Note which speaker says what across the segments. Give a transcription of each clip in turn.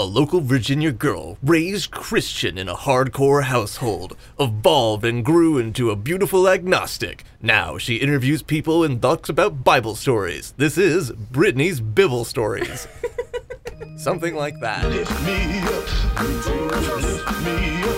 Speaker 1: A local Virginia girl, raised Christian in a hardcore household, evolved and grew into a beautiful agnostic. Now she interviews people and talks about Bible stories. This is Brittany's Bible Stories. Something like that.
Speaker 2: Lift me up. Lift me up.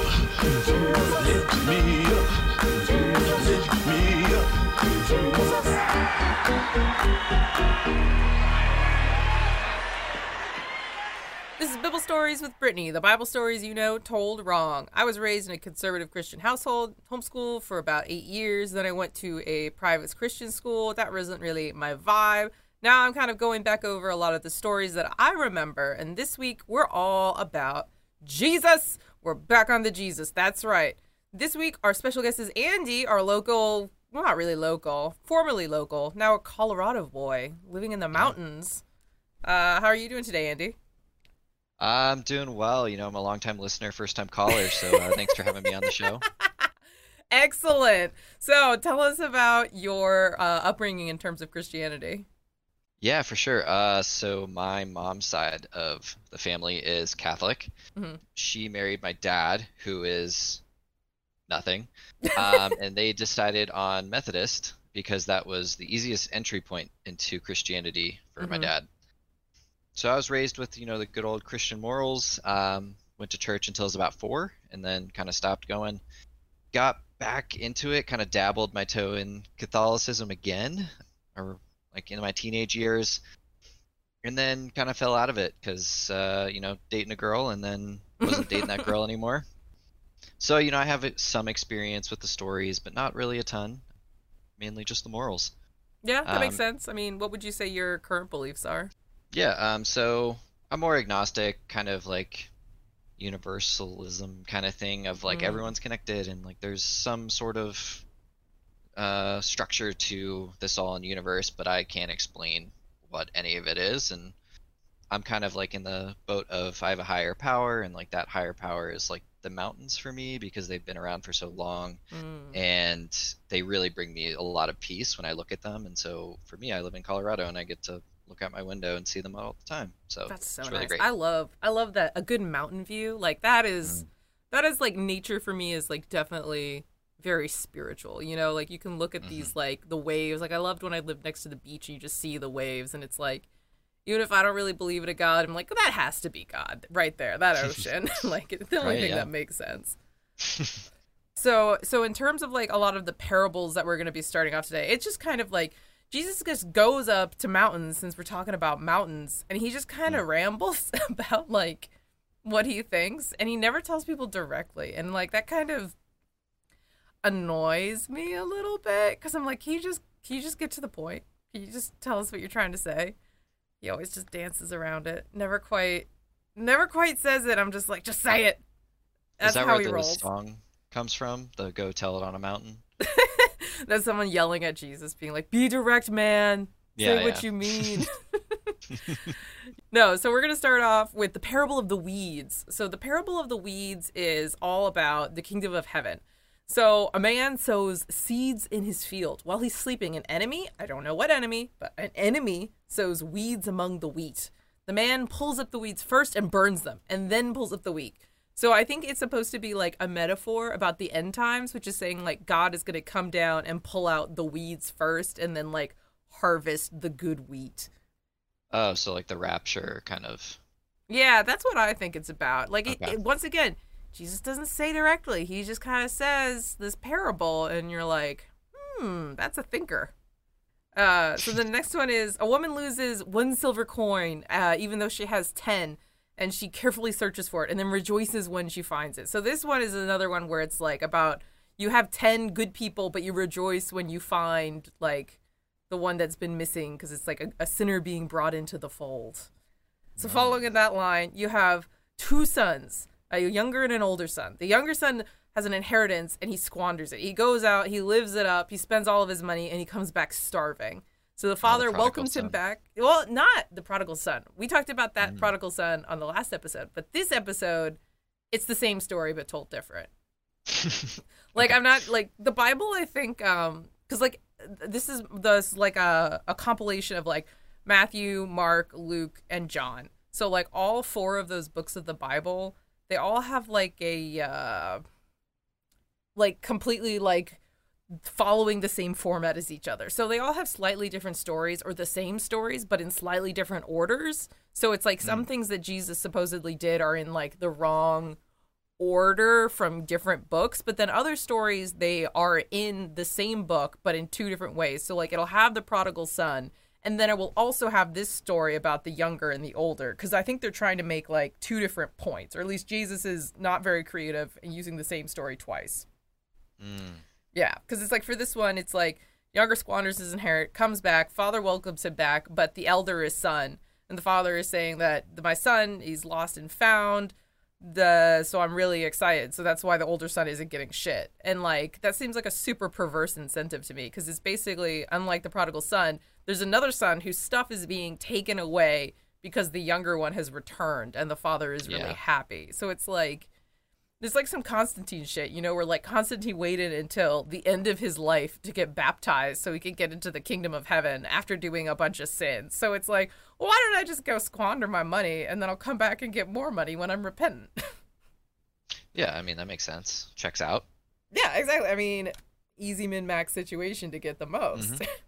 Speaker 3: This is Bible Stories with Brittany, the Bible stories you know told wrong. I was raised in a conservative Christian household, homeschool for about eight years. Then I went to a private Christian school. That wasn't really my vibe. Now I'm kind of going back over a lot of the stories that I remember. And this week we're all about Jesus. We're back on the Jesus. That's right. This week our special guest is Andy, our local, well, not really local, formerly local, now a Colorado boy living in the mountains. Uh, how are you doing today, Andy?
Speaker 4: I'm doing well. You know, I'm a longtime listener, first time caller, so uh, thanks for having me on the show.
Speaker 3: Excellent. So tell us about your uh, upbringing in terms of Christianity.
Speaker 4: Yeah, for sure. Uh, so my mom's side of the family is Catholic.
Speaker 3: Mhm.
Speaker 4: She married my dad, who is nothing, um, and they decided on Methodist because that was the easiest entry point into Christianity for my
Speaker 3: Mhm.
Speaker 4: dad. So I was raised with you know the good old Christian morals. Um, went to church until I was about four, and then kind of stopped going. Got back into it, kind of dabbled my toe in Catholicism again, or like in my teenage years, and then kind of fell out of it because uh, you know dating a girl, and then wasn't dating that girl anymore. So you know I have some experience with the stories, but not really a ton. Mainly just the morals.
Speaker 3: Yeah, that makes
Speaker 4: Um,
Speaker 3: sense. I mean, what would you say your current beliefs are?
Speaker 4: Yeah, um, so I'm more agnostic, kind of like universalism kind of thing of like
Speaker 3: Mm.
Speaker 4: everyone's connected and like there's some sort of uh, structure to this all in universe, but I can't explain what any of it is. And I'm kind of like in the boat of I have a higher power, and like that higher power is like the mountains for me because they've been around for so long
Speaker 3: Mm.
Speaker 4: and they really bring me a lot of peace when I look at them. And so for me, I live in Colorado and I get to look out my window and see them all the time. So
Speaker 3: That's so
Speaker 4: really
Speaker 3: nice.
Speaker 4: great.
Speaker 3: I love, I love that a good mountain view. Like that is, mm. that is like nature for me is like definitely very spiritual. You know, like you can look at
Speaker 4: Mm-hmm.
Speaker 3: these like the waves. Like I loved when I lived next to the beach and you just see the waves, and it's like. Even if I don't really believe in a God, I'm like, that has to be God right there, that ocean. like, it's the only
Speaker 4: Right,
Speaker 3: thing
Speaker 4: yeah.
Speaker 3: that makes sense. So, so in terms of like a lot of the parables that we're going to be starting off today, it's just kind of like Jesus just goes up to mountains since we're talking about mountains, and he just kind of mm. rambles about like what he thinks, and he never tells people directly, and like that kind of annoys me a little bit because I'm like, can you just can you just get to the point? Can you just tell us what you're trying to say? He always just dances around it, never quite, never quite says it. I'm just like, just say it. That's
Speaker 4: Is that
Speaker 3: how
Speaker 4: where
Speaker 3: he
Speaker 4: the
Speaker 3: rolls.
Speaker 4: song comes from? The "Go Tell It on a Mountain."
Speaker 3: That's someone yelling at Jesus, being like, "Be direct, man. Say
Speaker 4: Yeah,
Speaker 3: what you mean." no, so we're gonna start off with the parable of the weeds. So the parable of the weeds is all about the kingdom of heaven. So a man sows seeds in his field while he's sleeping. An enemy, I don't know what enemy, but an enemy sows weeds among the wheat. The man pulls up the weeds first and burns them, and then pulls up the wheat. So I think it's supposed to be like a metaphor about the end times, which is saying like God is going to come down and pull out the weeds first and then like harvest the good wheat.
Speaker 4: Oh, so like the rapture kind of.
Speaker 3: Yeah, that's what I think it's about. Like it, it, once again, Jesus doesn't say directly. He just kind of says this parable and you're like, "Hmm, that's a thinker." Uh, so the next one is a woman loses one silver coin, uh, even though she has ten, and she carefully searches for it and then rejoices when she finds it. So this one is another one where it's like about you have ten good people, but you rejoice when you find like the one that's been missing because it's like a, a sinner being brought into the fold. So following in that line, you have two sons, a younger and an older son. The younger son has an inheritance and he squanders it. He goes out, he lives it up, he spends all of his money, and he comes back starving. So the father
Speaker 4: prodigal
Speaker 3: welcomes him back. Well, not the prodigal son. We talked about that prodigal son on the last episode, but this episode, it's the same story but told different. like I'm not like the Bible. I think um because like this is this like a a compilation of like Matthew, Mark, Luke, and John. So like all four of those books of the Bible, they all have like a uh like completely like following the same format as each other. So they all have slightly different stories or the same stories but in slightly different orders. So it's like some things that Jesus supposedly did are in like the wrong order from different books, but then other stories they are in the same book but in two different ways. So like it'll have the prodigal son and then it will also have this story about the younger and the older because I think they're trying to make like two different points, or at least Jesus is not very creative in using the same story twice.
Speaker 4: Mm.
Speaker 3: Yeah, because it's like for this one, it's like younger squanders his inherit, comes back, father welcomes him back, but the elder is son, and the father is saying that my son he's lost and found. The so I'm really excited. So that's why the older son isn't getting shit, and like that seems like a super perverse incentive to me because it's basically unlike the prodigal son. There's another son whose stuff is being taken away because the younger one has returned, and the father is really
Speaker 4: Yeah.
Speaker 3: happy. So it's like there's like some Constantine shit, you know, where like Constantine waited until the end of his life to get baptized so he could get into the kingdom of heaven after doing a bunch of sins. So it's like, well, why don't I just go squander my money and then I'll come back and get more money when I'm repentant?
Speaker 4: Yeah, I mean that makes sense. Checks out.
Speaker 3: yeah, exactly. I mean, easy min max situation to get the most. Mm-hmm.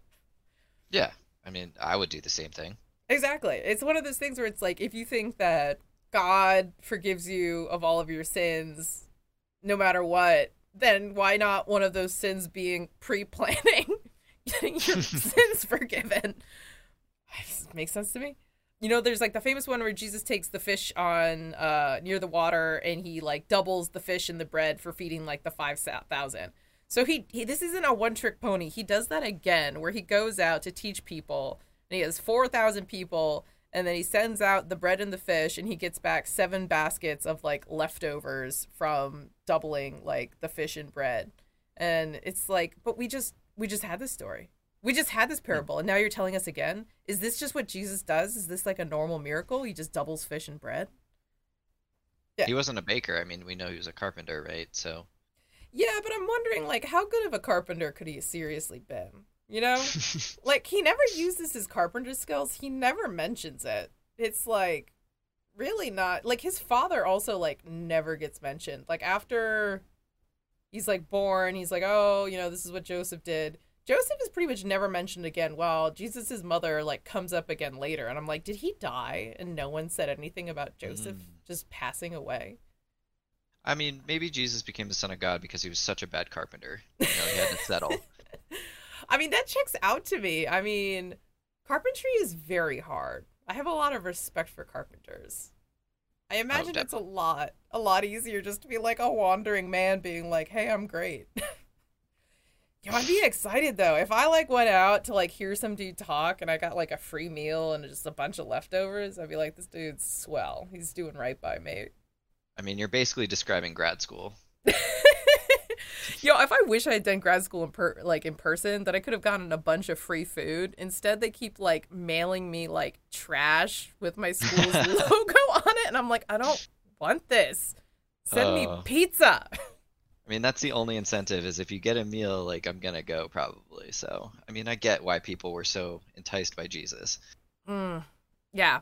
Speaker 4: Yeah, I mean I would do the same thing.
Speaker 3: Exactly. It's one of those things where it's like if you think that God forgives you of all of your sins no matter what, then why not one of those sins being pre-planning getting your sins forgiven? Makes sense to me. You know, there's like the famous one where Jesus takes the fish on uh near the water and he like doubles the fish and the bread for feeding like the 5000. So he, he this isn't a one trick pony. He does that again where he goes out to teach people and he has 4,000 people and then he sends out the bread and the fish and he gets back seven baskets of like leftovers from doubling like the fish and bread. And it's like, but we just we just had this story. We just had this parable and now you're telling us again? Is this just what Jesus does? Is this like a normal miracle? He just doubles fish and bread? Yeah.
Speaker 4: He wasn't a baker. I mean, we know he was a carpenter, right? So
Speaker 3: Yeah, but I'm wondering like how good of a carpenter could he seriously been? You know? like he never uses his carpenter skills. He never mentions it. It's like really not like his father also like never gets mentioned. Like after he's like born, he's like, "Oh, you know, this is what Joseph did." Joseph is pretty much never mentioned again. While Jesus's mother like comes up again later, and I'm like, did he die? And no one said anything about Joseph
Speaker 4: Mm.
Speaker 3: just passing away.
Speaker 4: I mean, maybe Jesus became the son of God because he was such a bad carpenter. You know, he had to settle.
Speaker 3: I mean, that checks out to me. I mean, carpentry is very hard. I have a lot of respect for carpenters. I oh, imagine it's a lot, a lot easier just to be like a wandering man being like, "Hey, I'm great." Yo, I'd be excited though if I like went out to like hear some dude talk and I got like a free meal and just a bunch of leftovers. I'd be like, "This dude's swell. He's doing right by me."
Speaker 4: I mean, you're basically describing grad school.
Speaker 3: Yo, if I wish I had done grad school in per- like in person, that I could have gotten a bunch of free food. Instead, they keep like mailing me like trash with my school's logo on it, and I'm like, I don't want this. Send me
Speaker 4: Uh.
Speaker 3: pizza.
Speaker 4: I mean, that's the only incentive is if you get a meal, like I'm gonna go probably. So, I mean, I get why people were so enticed by Jesus.
Speaker 3: Mm, yeah.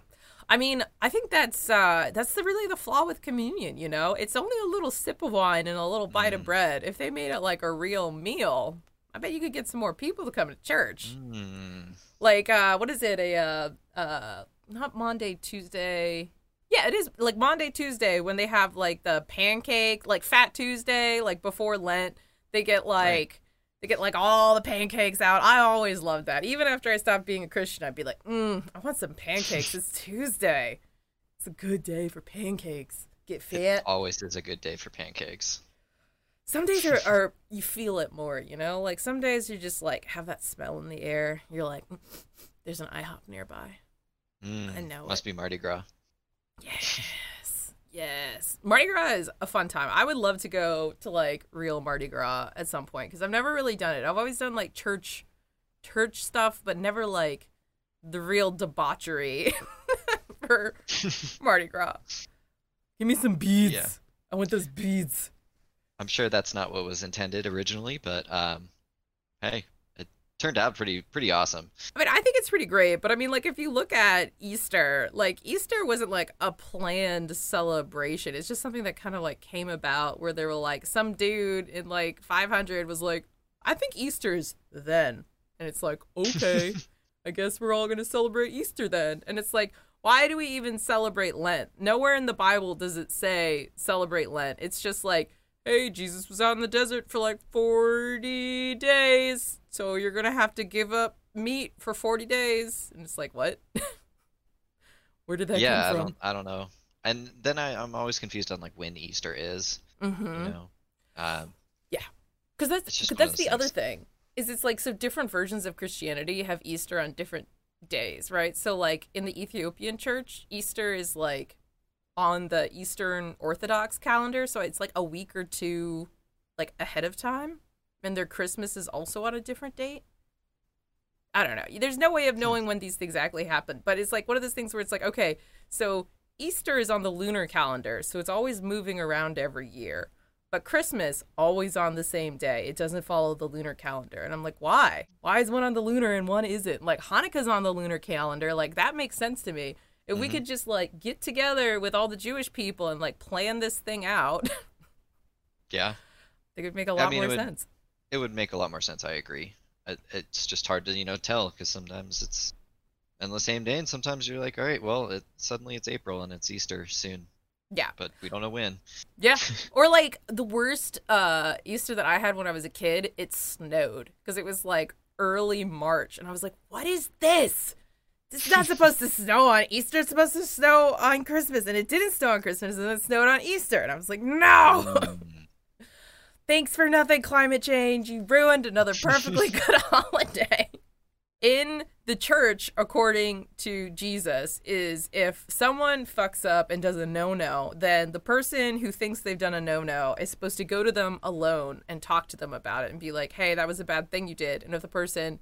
Speaker 3: I mean, I think that's uh that's the really the flaw with communion, you know? It's only a little sip of wine and a little bite of
Speaker 4: Mm.
Speaker 3: bread. If they made it like a real meal, I bet you could get some more people to come to church.
Speaker 4: Mm.
Speaker 3: like uh what is it a uh uh not monday tuesday yeah it is like monday tuesday when they have like the pancake like fat tuesday like before lent they get like they get like all the pancakes out. I always loved that. Even after i stopped being a christian i'd be like mm, i want some pancakes. It's tuesday. It's a good day for pancakes. Get fat
Speaker 4: Always is a good day for pancakes.
Speaker 3: some days are, are you feel it more you know? Like some days you just like have that smell in the air. You're like "Mm, there's an ihop nearby.
Speaker 4: Mm.
Speaker 3: I know
Speaker 4: Must
Speaker 3: it.
Speaker 4: be Mardi Gras.
Speaker 3: yes yes. Mardi gras is a fun time. I would love to go to like real mardi gras at some point because i've never really done it. I've always done like church church stuff but never like the real debauchery for mardi gras. Give me some beads.
Speaker 4: Yeah.
Speaker 3: i want those beads.
Speaker 4: I'm sure that's not what was intended originally, but um, hey, turned out pretty pretty awesome.
Speaker 3: I mean, I think it's pretty great, but I mean, like, if you look at Easter, like, Easter wasn't like a planned celebration. It's just something that kind of like came about where they were like, some dude in like 500 was like, I think Easter's then. And it's like, okay, I guess we're all going to celebrate Easter then. And it's like, why do we even celebrate Lent? Nowhere in the Bible does it say celebrate Lent. It's just like, hey, Jesus was out in the desert for like 40 days, so you're going to have to give up meat for 40 days. And it's like, what? Where did that
Speaker 4: yeah, I
Speaker 3: come
Speaker 4: don't
Speaker 3: from?
Speaker 4: I don't know. And then I, I'm always confused on like when Easter is.
Speaker 3: Mm-hmm.
Speaker 4: You know, um,
Speaker 3: Because that's 'cause that's the other thing. Is it's like so different versions of Christianity have Easter on different days, right? So like in the Ethiopian church, Easter is like on the Eastern Orthodox calendar, so it's like a week or two like ahead of time, and their Christmas is also on a different date. I don't know. There's no way of knowing when these things exactly happen, but it's like one of those things where it's like, okay, so Easter is on the lunar calendar, so it's always moving around every year. But Christmas always on the same day. It doesn't follow the lunar calendar. And I'm like, why? Why is one on the lunar and one isn't? Like Hanukkah's on the lunar calendar. Like that makes sense to me. If we
Speaker 4: Mhm.
Speaker 3: could just like get together with all the Jewish people and like plan this thing out,
Speaker 4: yeah,
Speaker 3: it would make a lot
Speaker 4: mean,
Speaker 3: more
Speaker 4: would-
Speaker 3: sense.
Speaker 4: It would make a lot more sense. I agree. It, it's just hard to you know tell because sometimes it's on the same day, and sometimes you're like, all right, well, it, suddenly it's April and it's Easter soon,
Speaker 3: Yeah.
Speaker 4: but we don't know when.
Speaker 3: Yeah. Or like the worst uh Easter that I had when I was a kid, it snowed because it was like early March and I was like, "What is this? This is not supposed to snow on Easter. It's supposed to snow on Christmas." And it didn't snow on Christmas and it snowed on Easter. And I was like, "No." Thanks for nothing climate change. You ruined another perfectly good holiday. In the church, according to Jesus, is if someone fucks up and does a no no, then the person who thinks they've done a no no is supposed to go to them alone and talk to them about it and be like, hey, that was a bad thing you did. And if the person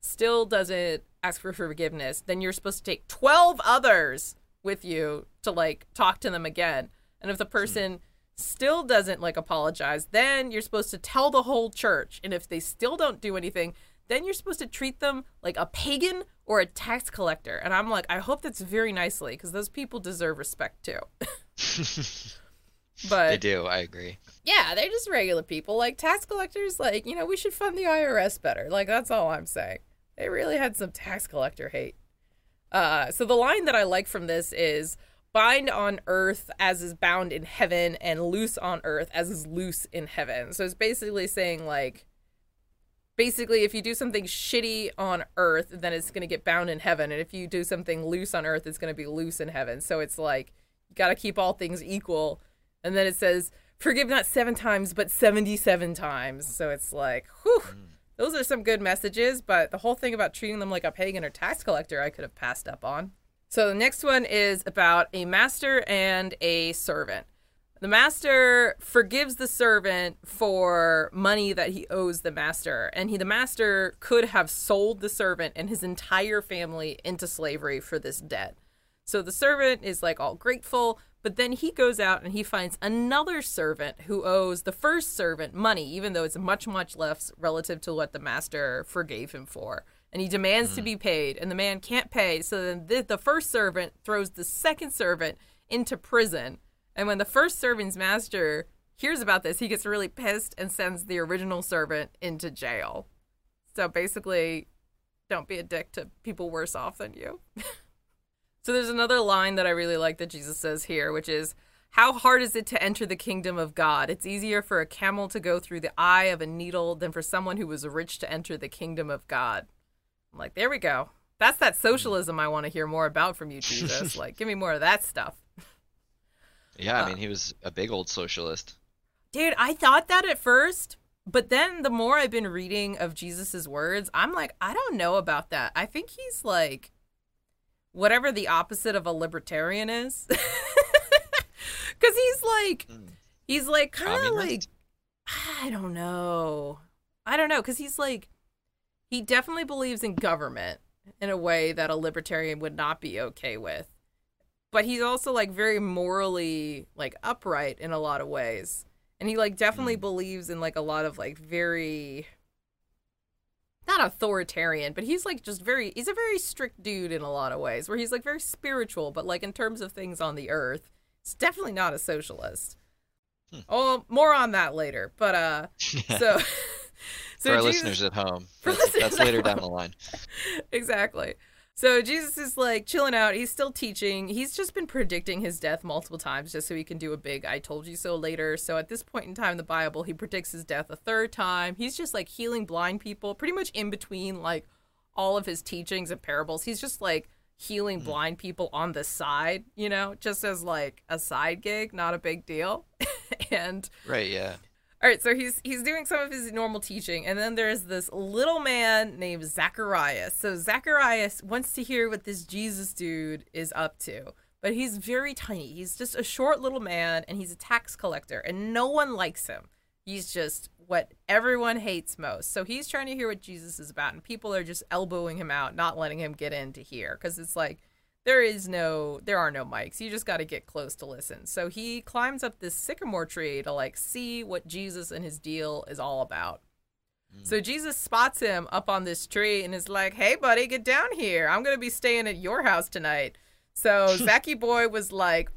Speaker 3: still doesn't ask for forgiveness, then you're supposed to take 12 others with you to like talk to them again. And if the person still doesn't like apologize, then you're supposed to tell the whole church. And if they still don't do anything, then you're supposed to treat them like a pagan or a tax collector. And I'm like, I hope that's very nicely because those people deserve respect too. but
Speaker 4: they do. I agree.
Speaker 3: yeah, they're just regular people. Like tax collectors, like, you know, we should fund the IRS better. Like, that's all I'm saying. They really had some tax collector hate. Uh, so the line that I like from this is bind on earth as is bound in heaven, and loose on earth as is loose in heaven. So it's basically saying, like, basically, if you do something shitty on earth, then it's going to get bound in heaven. And if you do something loose on earth, it's going to be loose in heaven. So it's like, you got to keep all things equal. And then it says, forgive not seven times, but 77 times. So it's like, whew, those are some good messages. But the whole thing about treating them like a pagan or tax collector, I could have passed up on. So the next one is about a master and a servant. The master forgives the servant for money that he owes the master, and he the master could have sold the servant and his entire family into slavery for this debt. So the servant is like all grateful, but then he goes out and he finds another servant who owes the first servant money, even though it's much, much less relative to what the master forgave him for. And he demands to mm-hmm. be paid, and the man can't pay. So then the, the first servant throws the second servant into prison. And when the first servant's master hears about this, he gets really pissed and sends the original servant into jail. So basically, don't be a dick to people worse off than you. So there's another line that I really like that Jesus says here, which is, How hard is it to enter the kingdom of God? It's easier for a camel to go through the eye of a needle than for someone who was rich to enter the kingdom of God. I'm like, there we go. That's that socialism I want to hear more about from you, Jesus. like, give me more of that stuff.
Speaker 4: Yeah,
Speaker 3: Uh,
Speaker 4: I mean, he was a big old socialist.
Speaker 3: Dude, I thought that at first, but then the more I've been reading of Jesus's words, I'm like, I don't know about that. I think he's like whatever the opposite of a libertarian is. Cuz he's like
Speaker 4: Mm.
Speaker 3: he's like kind of like I don't know. I don't know cuz he's like he definitely believes in government in a way that a libertarian would not be okay with. But he's also like very morally like upright in a lot of ways. And he like definitely believes in like a lot of like very not authoritarian, but he's like just very he's a very strict dude in a lot of ways, where he's like very spiritual, but like in terms of things on the earth, it's definitely not a socialist.
Speaker 4: Hmm.
Speaker 3: Oh, more on that later. But uh so so
Speaker 4: For our
Speaker 3: Jesus-
Speaker 4: listeners at home, that's, that's later down the line.
Speaker 3: exactly. So Jesus is like chilling out. He's still teaching. He's just been predicting his death multiple times just so he can do a big I told you so later. So at this point in time in the Bible, he predicts his death a third time. He's just like healing blind people pretty much in between like all of his teachings and parables. He's just like healing mm. blind people on the side, you know, just as like a side gig, not a big deal. and
Speaker 4: Right, yeah.
Speaker 3: All right, so he's he's doing some of his normal teaching, and then there's this little man named Zacharias. So Zacharias wants to hear what this Jesus dude is up to, but he's very tiny. He's just a short little man, and he's a tax collector, and no one likes him. He's just what everyone hates most. So he's trying to hear what Jesus is about, and people are just elbowing him out, not letting him get in to hear, because it's like there is no there are no mics. You just got to get close to listen. So he climbs up this sycamore tree to like see what jesus and his deal is all about. Mm. So jesus spots him up on this tree and is like hey buddy get down here. I'm gonna be staying at your house tonight. So zachy boy was like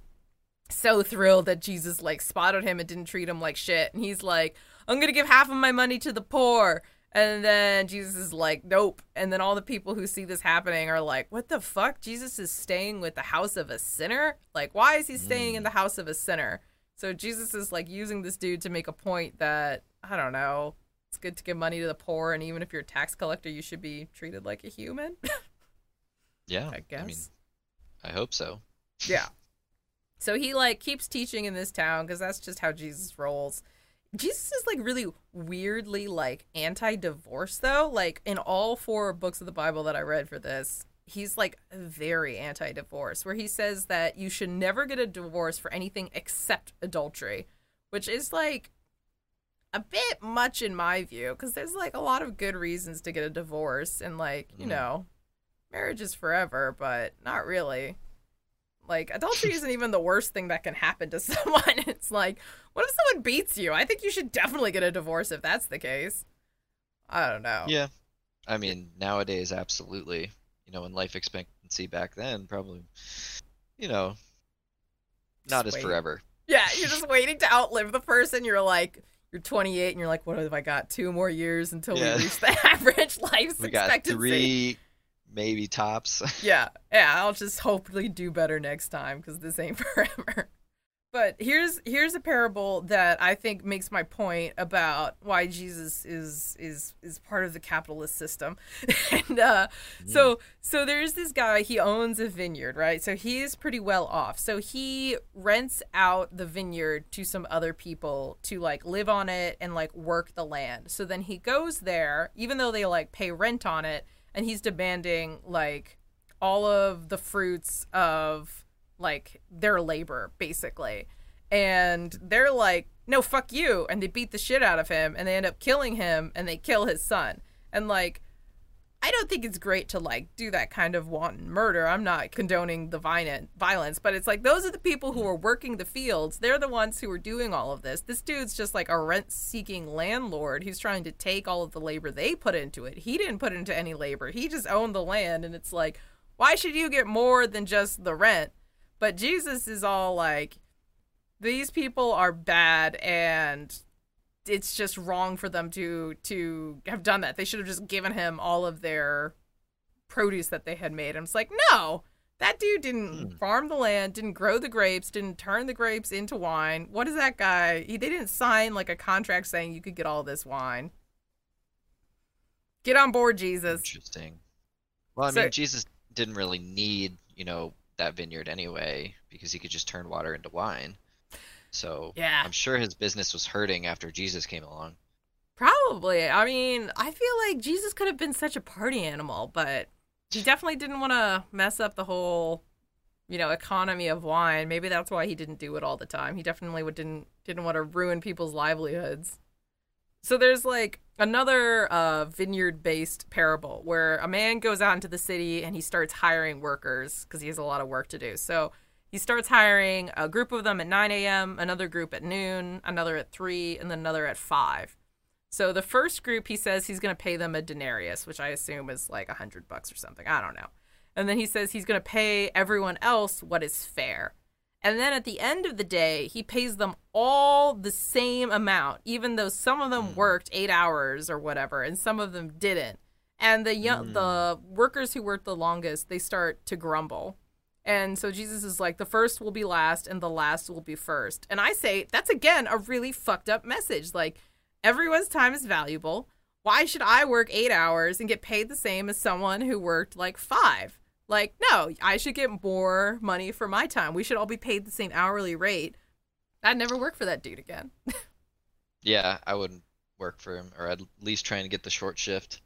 Speaker 3: so thrilled that jesus like spotted him and didn't treat him like shit. And he's like i'm gonna give half of my money to the poor and then Jesus is like, nope. And then all the people who see this happening are like, what the fuck? Jesus is staying with the house of a sinner? Like, why is he staying in mm. the house of a sinner? So Jesus is like using this dude to make a point that, I don't know, it's good to give money to the poor. And even if you're a tax collector, you should be treated like a human.
Speaker 4: Yeah.
Speaker 3: I guess.
Speaker 4: mean, I hope so.
Speaker 3: Yeah. So he like keeps teaching in this town because that's just how Jesus rolls. Jesus is like really weirdly like anti-divorce though. Like in all four books of the Bible that I read for this, he's like very anti-divorce where he says that you should never get a divorce for anything except adultery, which is like a bit much in my view because there's like a lot of good reasons to get a divorce and like, you
Speaker 4: Mhm.
Speaker 3: know, marriage is forever, but not really. Like adultery isn't even the worst thing that can happen to someone. It's like, what if someone beats you? I think you should definitely get a divorce if that's the case. I don't know.
Speaker 4: Yeah. I mean, nowadays, absolutely. You know, in life expectancy back then, probably, you know, not
Speaker 3: Just
Speaker 4: as forever.
Speaker 3: Yeah, you're just waiting to outlive the person. You're like, you're 28 and you're like, what have I got? Two more years until
Speaker 4: Yeah.
Speaker 3: we reach the average life
Speaker 4: We got
Speaker 3: expectancy.
Speaker 4: three, maybe tops.
Speaker 3: Yeah, yeah. I'll just hopefully do better next time because this ain't forever. But here's here's a parable that I think makes my point about why Jesus is is is part of the capitalist system. and uh, so so there's this guy. He owns a vineyard, right? So he is pretty well off. So he rents out the vineyard to some other people to like live on it and like work the land. So then he goes there, even though they like pay rent on it, and he's demanding like all of the fruits of like their labor basically. And they're like no fuck you. And they beat the shit out of him and they end up killing him and they kill his son. And like I don't think it's great to like do that kind of wanton murder. I'm not condoning the violent violence, but it's like those are the people who are working the fields. They're the ones who are doing all of this. This dude's just like a rent-seeking landlord who's trying to take all of the labor they put into it. He didn't put into any labor. He just owned the land and it's like why should you get more than just the rent? But Jesus is all like these people are bad and it's just wrong for them to to have done that. They should have just given him all of their produce that they had made. And it's like, no, that dude didn't
Speaker 4: Hmm.
Speaker 3: farm the land, didn't grow the grapes, didn't turn the grapes into wine. What is that guy? He, they didn't sign like a contract saying you could get all this wine. Get on board, Jesus.
Speaker 4: Interesting. Well, I
Speaker 3: So-
Speaker 4: mean, Jesus didn't really need, you know, that vineyard anyway, because he could just turn water into wine. So
Speaker 3: Yeah.
Speaker 4: I'm sure his business was hurting after Jesus came along.
Speaker 3: Probably. I mean, I feel like Jesus could have been such a party animal, but he definitely didn't want to mess up the whole, you know, economy of wine. Maybe that's why he didn't do it all the time. He definitely would, didn't didn't want to ruin people's livelihoods. So there's like another uh, vineyard-based parable where a man goes out into the city and he starts hiring workers because he has a lot of work to do. So he starts hiring a group of them at 9 a.m., another group at noon, another at 3, and then another at 5. So the first group, he says he's going to pay them a denarius, which I assume is like a hundred bucks or something. I don't know. And then he says he's going to pay everyone else what is fair. And then at the end of the day, he pays them all the same amount, even though some of them hmm. worked eight hours or whatever, and some of them didn't. And the young, hmm. the workers who worked the longest, they start to grumble. And so Jesus is like, the first will be last, and the last will be first. And I say that's again a really fucked up message. Like everyone's time is valuable. Why should I work eight hours and get paid the same as someone who worked like five? Like, no, I should get more money for my time. We should all be paid the same hourly rate. I'd never work for that dude again.
Speaker 4: Yeah, I wouldn't work for him, or at least trying to get the short shift.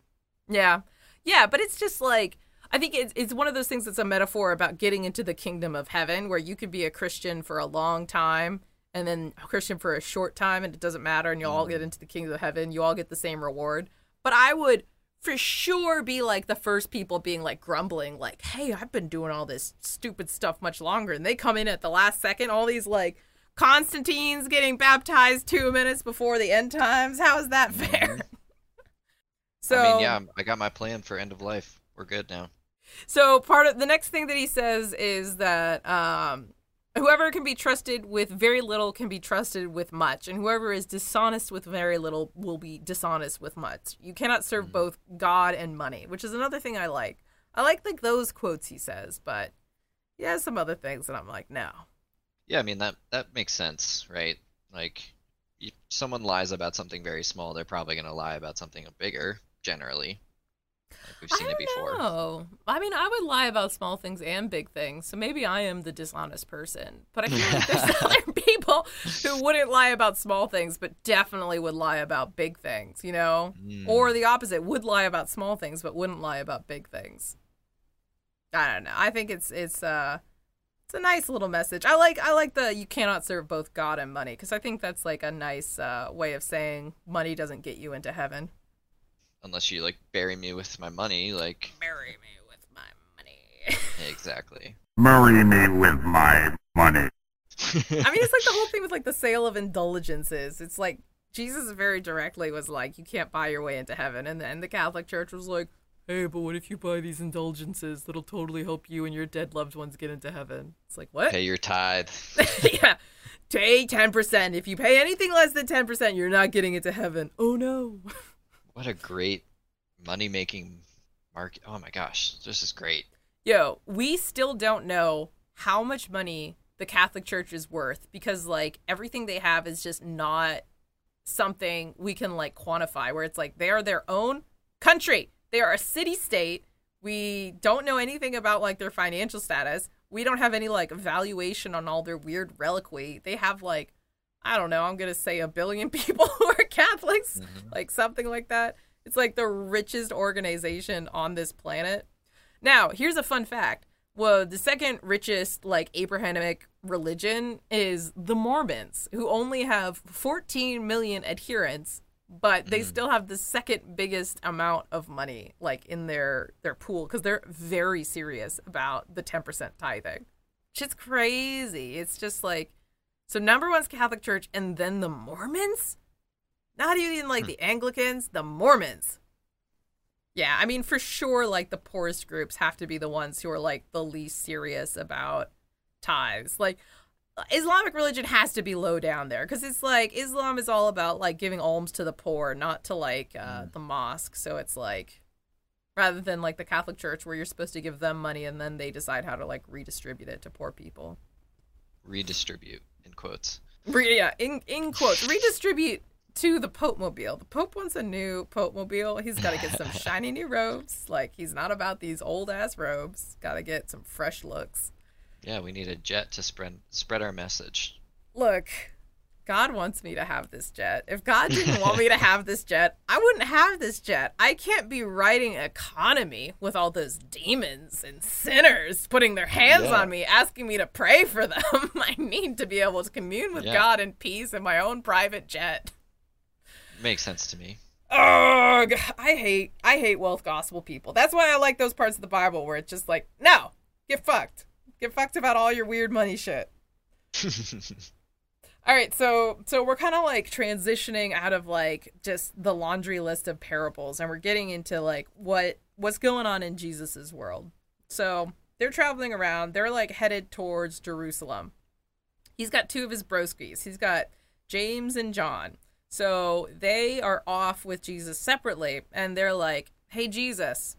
Speaker 3: Yeah. Yeah, but it's just like I think it's it's one of those things that's a metaphor about getting into the kingdom of heaven where you could be a Christian for a long time and then a Christian for a short time and it doesn't matter and you all get mm-hmm. into the kingdom of heaven, you all get the same reward. But I would for sure be like the first people being like grumbling like, "Hey, I've been doing all this stupid stuff much longer." And they come in at the last second all these like Constantine's getting baptized 2 minutes before the end times. How is that mm-hmm. fair? so
Speaker 4: I mean, yeah, I got my plan for end of life. We're good now.
Speaker 3: So part of the next thing that he says is that um, whoever can be trusted with very little can be trusted with much, and whoever is dishonest with very little will be dishonest with much. You cannot serve both God and money, which is another thing I like. I like like those quotes he says, but he has some other things that I'm like, no.
Speaker 4: Yeah, I mean that that makes sense, right? Like, if someone lies about something very small, they're probably gonna lie about something bigger. Generally, like we've seen
Speaker 3: I
Speaker 4: it before.
Speaker 3: know. I mean, I would lie about small things and big things, so maybe I am the dishonest person. But I feel like there's other people who wouldn't lie about small things, but definitely would lie about big things. You know,
Speaker 4: Mm.
Speaker 3: or the opposite, would lie about small things, but wouldn't lie about big things. I don't know. I think it's it's uh it's a nice little message. I like I like the you cannot serve both God and money because I think that's like a nice uh, way of saying money doesn't get you into heaven.
Speaker 4: Unless you like bury me with my money, like
Speaker 3: Marry me with my money.
Speaker 4: exactly.
Speaker 5: Marry me with my money.
Speaker 3: I mean, it's like the whole thing with like the sale of indulgences. It's like Jesus very directly was like, you can't buy your way into heaven, and then the Catholic Church was like, hey, but what if you buy these indulgences that'll totally help you and your dead loved ones get into heaven? It's like what?
Speaker 4: Pay your tithe.
Speaker 3: yeah, pay ten percent. If you pay anything less than ten percent, you're not getting into heaven. Oh no.
Speaker 4: What a great money making market. Oh my gosh, this is great.
Speaker 3: Yo, we still don't know how much money the Catholic Church is worth because like everything they have is just not something we can like quantify where it's like they are their own country. They are a city state. We don't know anything about like their financial status. We don't have any like valuation on all their weird reliquary. They have like I don't know, I'm going to say a billion people who are Catholics, mm-hmm. like something like that. It's like the richest organization on this planet. Now, here's a fun fact. Well, the second richest like Abrahamic religion is the Mormons, who only have 14 million adherents, but they mm. still have the second biggest amount of money like in their their pool because they're very serious about the 10% tithing. Shit's crazy. It's just like so number one's Catholic Church and then the Mormons? Not even like hmm. the Anglicans, the Mormons. Yeah, I mean, for sure, like the poorest groups have to be the ones who are like the least serious about tithes. Like, uh, Islamic religion has to be low down there because it's like Islam is all about like giving alms to the poor, not to like uh, hmm. the mosque. So it's like rather than like the Catholic Church where you're supposed to give them money and then they decide how to like redistribute it to poor people.
Speaker 4: Redistribute in quotes.
Speaker 3: Re- yeah, in in quotes, redistribute to the Pope Mobile. The Pope wants a new Pope Mobile. He's got to get some shiny new robes. Like he's not about these old ass robes. Got to get some fresh looks.
Speaker 4: Yeah, we need a jet to spread spread our message.
Speaker 3: Look, God wants me to have this jet. If God didn't want me to have this jet, I wouldn't have this jet. I can't be writing economy with all those demons and sinners putting their hands
Speaker 4: Yeah.
Speaker 3: on me, asking me to pray for them. I need to be able to commune with
Speaker 4: Yeah.
Speaker 3: God in peace in my own private jet.
Speaker 4: Makes sense to me.
Speaker 3: Ugh, I hate I hate wealth gospel people. That's why I like those parts of the Bible where it's just like, no, get fucked. Get fucked about all your weird money shit. All right, so so we're kind of like transitioning out of like just the laundry list of parables and we're getting into like what what's going on in Jesus's world. So, they're traveling around. They're like headed towards Jerusalem. He's got two of his broskies. He's got James and John. So, they are off with Jesus separately and they're like, "Hey Jesus,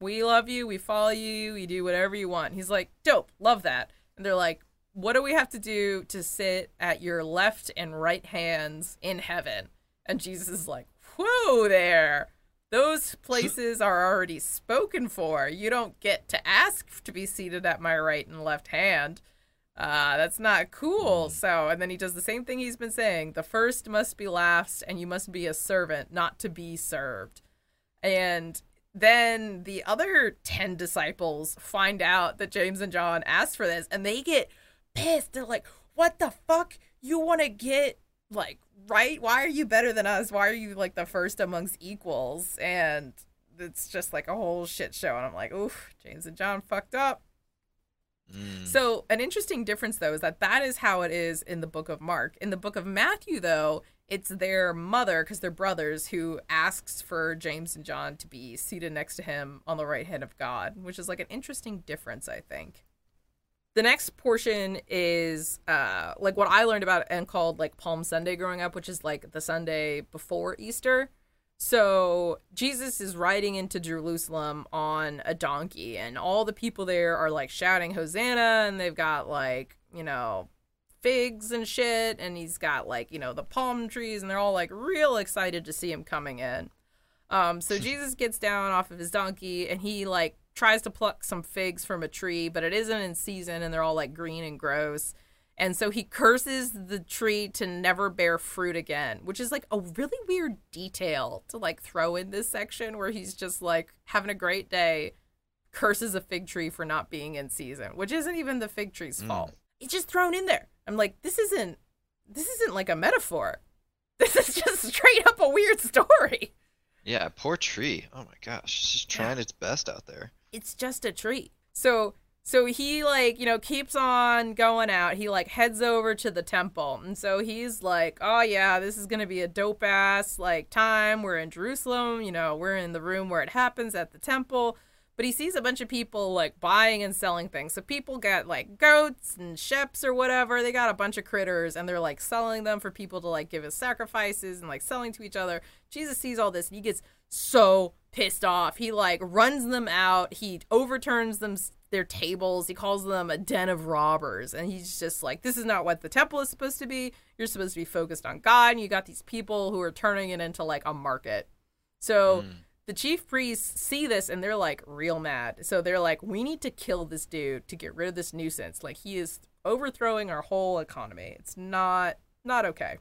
Speaker 3: we love you. We follow you. We do whatever you want." He's like, "Dope. Love that." And they're like, what do we have to do to sit at your left and right hands in heaven? And Jesus is like, whoa there. Those places are already spoken for. You don't get to ask to be seated at my right and left hand. Uh, that's not cool. So, and then he does the same thing he's been saying. The first must be last, and you must be a servant, not to be served. And then the other 10 disciples find out that James and John asked for this, and they get pissed. They're like, what the fuck? You want to get like right? Why are you better than us? Why are you like the first amongst equals? And it's just like a whole shit show. And I'm like, oof, James and John fucked up.
Speaker 4: Mm.
Speaker 3: So, an interesting difference though is that that is how it is in the book of Mark. In the book of Matthew, though, it's their mother, because they're brothers, who asks for James and John to be seated next to him on the right hand of God, which is like an interesting difference, I think. The next portion is uh, like what I learned about and called like Palm Sunday growing up, which is like the Sunday before Easter. So Jesus is riding into Jerusalem on a donkey, and all the people there are like shouting Hosanna, and they've got like, you know, figs and shit, and he's got like, you know, the palm trees, and they're all like real excited to see him coming in. Um, so Jesus gets down off of his donkey and he like tries to pluck some figs from a tree, but it isn't in season and they're all like green and gross. And so he curses the tree to never bear fruit again, which is like a really weird detail to like throw in this section where he's just like having a great day, curses a fig tree for not being in season, which isn't even the fig tree's
Speaker 4: Mm.
Speaker 3: fault. It's just thrown in there. I'm like, this isn't this isn't like a metaphor. This is just straight up a weird story.
Speaker 4: Yeah, poor tree. Oh my gosh, it's just trying its best out there.
Speaker 3: It's just a tree. So so he like, you know, keeps on going out. He like heads over to the temple. And so he's like, "Oh yeah, this is going to be a dope ass like time. We're in Jerusalem, you know, we're in the room where it happens at the temple." But he sees a bunch of people like buying and selling things. So people got like goats and sheps or whatever. They got a bunch of critters and they're like selling them for people to like give as sacrifices and like selling to each other. Jesus sees all this and he gets so pissed off. He like runs them out. He overturns them their tables. He calls them a den of robbers. And he's just like, this is not what the temple is supposed to be. You're supposed to be focused on God. And you got these people who are turning it into like a market. So
Speaker 4: Mm.
Speaker 3: the chief priests see this and they're like real mad. So they're like, we need to kill this dude to get rid of this nuisance. Like he is overthrowing our whole economy. It's not not okay.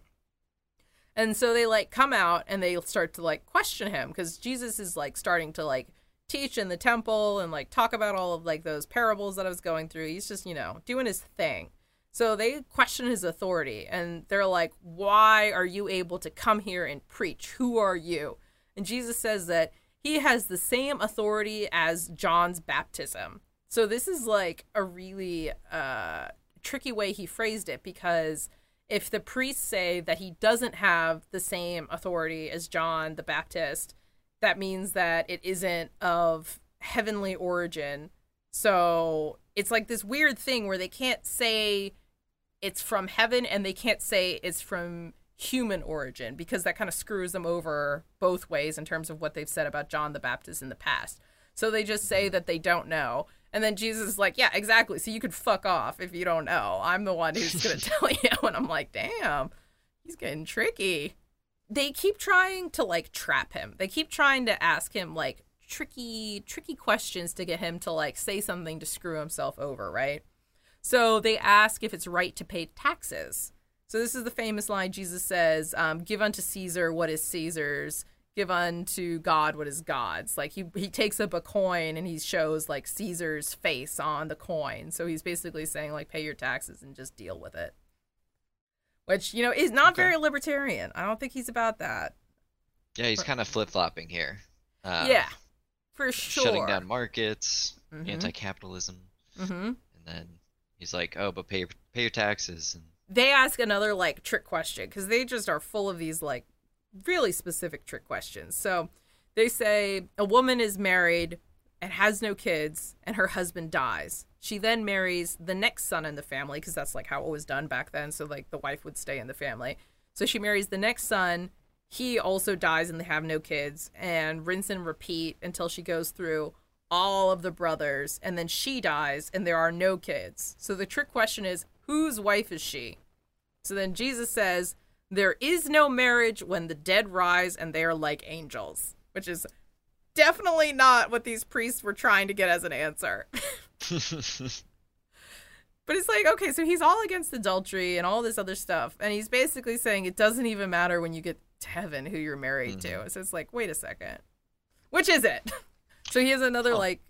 Speaker 3: And so they like come out and they start to like question him because Jesus is like starting to like teach in the temple and like talk about all of like those parables that I was going through. He's just, you know, doing his thing. So they question his authority and they're like, Why are you able to come here and preach? Who are you? And Jesus says that he has the same authority as John's baptism. So this is like a really uh, tricky way he phrased it because if the priests say that he doesn't have the same authority as John the Baptist, that means that it isn't of heavenly origin. So it's like this weird thing where they can't say it's from heaven and they can't say it's from human origin because that kind of screws them over both ways in terms of what they've said about John the Baptist in the past. So they just say that they don't know. And then Jesus is like, yeah, exactly. So you could fuck off if you don't know. I'm the one who's going to tell you. And I'm like, damn, he's getting tricky. They keep trying to like trap him. They keep trying to ask him like tricky, tricky questions to get him to like say something to screw himself over, right? So they ask if it's right to pay taxes. So this is the famous line Jesus says, um, "Give unto Caesar what is Caesar's, give unto God what is God's." Like he he takes up a coin and he shows like Caesar's face on the coin. So he's basically saying like, "Pay your taxes and just deal with it," which you know is not
Speaker 4: Okay.
Speaker 3: very libertarian. I don't think he's about that.
Speaker 4: Yeah, he's kind of flip flopping here. Uh,
Speaker 3: yeah, for sure.
Speaker 4: Shutting down markets,
Speaker 3: Mhm.
Speaker 4: anti-capitalism,
Speaker 3: hmm
Speaker 4: and then he's like, "Oh, but pay your pay your taxes," and
Speaker 3: they ask another like trick question because they just are full of these like really specific trick questions. So they say a woman is married and has no kids and her husband dies. She then marries the next son in the family because that's like how it was done back then. So like the wife would stay in the family. So she marries the next son. He also dies and they have no kids and rinse and repeat until she goes through all of the brothers and then she dies and there are no kids. So the trick question is whose wife is she? So then Jesus says, There is no marriage when the dead rise and they are like angels, which is definitely not what these priests were trying to get as an answer. But it's like, okay, so he's all against adultery and all this other stuff. And he's basically saying it doesn't even matter when you get to heaven who you're married to. Mm-hmm. So it's like, wait a second. Which is it? so he has another
Speaker 4: Oh.
Speaker 3: like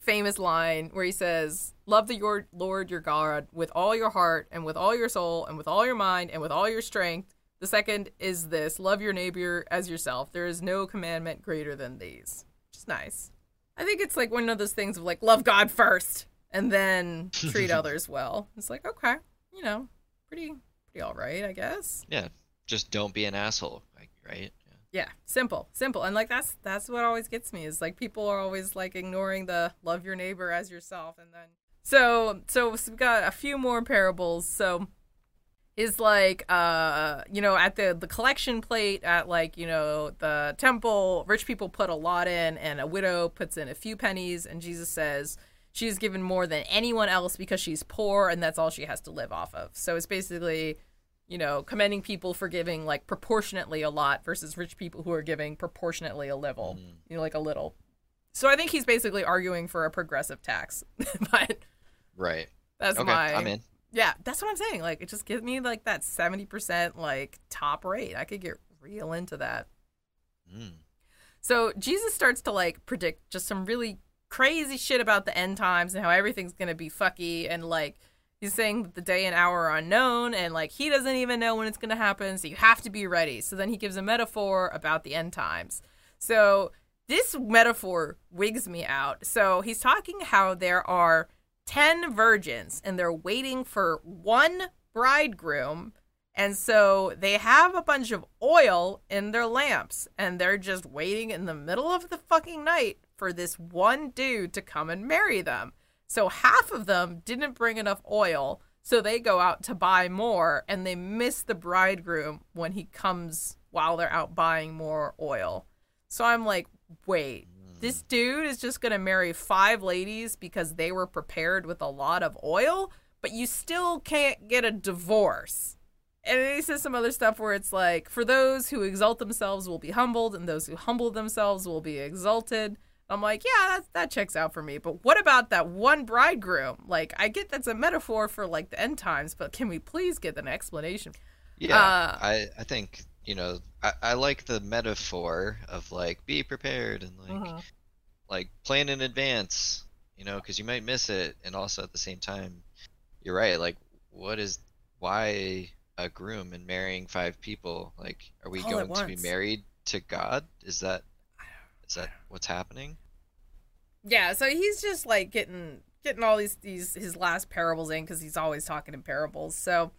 Speaker 3: famous line where he says, Love the your Lord your God with all your heart and with all your soul and with all your mind and with all your strength. The second is this love your neighbor as yourself. There is no commandment greater than these. Which is nice. I think it's like one of those things of like love God first and then treat others well. It's like, okay, you know, pretty pretty all right, I guess.
Speaker 4: yeah, just don't be an asshole, like, right? Yeah.
Speaker 3: Yeah, simple, simple, and like that's that's what always gets me is like people are always like ignoring the love your neighbor as yourself, and then so so we've got a few more parables. So is like uh you know at the the collection plate at like you know the temple rich people put a lot in and a widow puts in a few pennies and jesus says she's given more than anyone else because she's poor and that's all she has to live off of so it's basically you know commending people for giving like proportionately a lot versus rich people who are giving proportionately a little you know like a little so i think he's basically arguing for a progressive tax but
Speaker 4: Right.
Speaker 3: that's
Speaker 4: Okay,
Speaker 3: my
Speaker 4: I'm in.
Speaker 3: Yeah, that's what I'm saying. Like, it just gives me like that seventy percent like top rate. I could get real into that.
Speaker 4: Mm.
Speaker 3: So Jesus starts to like predict just some really crazy shit about the end times and how everything's gonna be fucky and like he's saying that the day and hour are unknown and like he doesn't even know when it's gonna happen, so you have to be ready. So then he gives a metaphor about the end times. So this metaphor wigs me out. So he's talking how there are 10 virgins and they're waiting for one bridegroom. And so they have a bunch of oil in their lamps and they're just waiting in the middle of the fucking night for this one dude to come and marry them. So half of them didn't bring enough oil. So they go out to buy more and they miss the bridegroom when he comes while they're out buying more oil. So I'm like, wait, this dude is just going to marry five ladies because they were prepared with a lot of oil, but you still can't get a divorce. And then he says some other stuff where it's like, for those who exalt themselves will be humbled, and those who humble themselves will be exalted. I'm like, yeah, that, that checks out for me. But what about that one bridegroom? Like, I get that's a metaphor for like the end times, but can we please get an explanation?
Speaker 4: Yeah,
Speaker 3: Uh,
Speaker 4: I I think you know I, I like the metaphor of like be prepared and like
Speaker 3: Mhm.
Speaker 4: like plan in advance, you know, because you might miss it, and also at the same time, you're right. Like, what is why a groom and marrying five people? Like, are we
Speaker 3: All
Speaker 4: going to be married to God? Is that is that what's happening?
Speaker 3: Yeah, so he's just like getting getting all these these his last parables in because he's always talking in parables. So,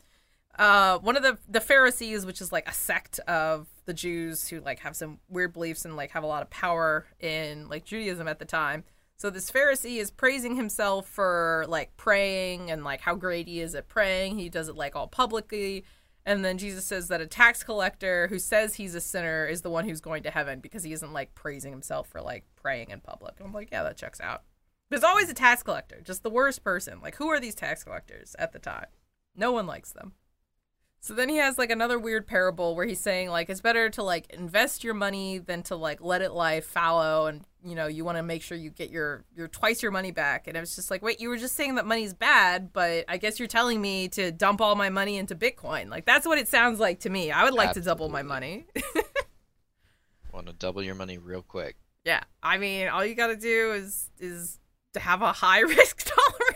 Speaker 3: uh, one of the the Pharisees, which is like a sect of the Jews who like have some weird beliefs and like have a lot of power in like Judaism at the time. So this Pharisee is praising himself for like praying and like how great he is at praying. He does it like all publicly. And then Jesus says that a tax collector who says he's a sinner is the one who's going to heaven because he isn't like praising himself for like praying in public. And I'm like, yeah, that checks out. There's always a tax collector, just the worst person. Like, who are these tax collectors at the time? No one likes them. So then he has like another weird parable where he's saying like it's better to like invest your money than to like let it lie fallow and you know you want to make sure you get your your twice your money back. And I was just like wait you were just saying that money's bad but I guess you're telling me to dump all my money into Bitcoin. Like that's what it sounds like to me. I would like to double my money.
Speaker 4: Want to double your money real quick?
Speaker 3: yeah. I mean all you got to do is is to have a high risk tolerance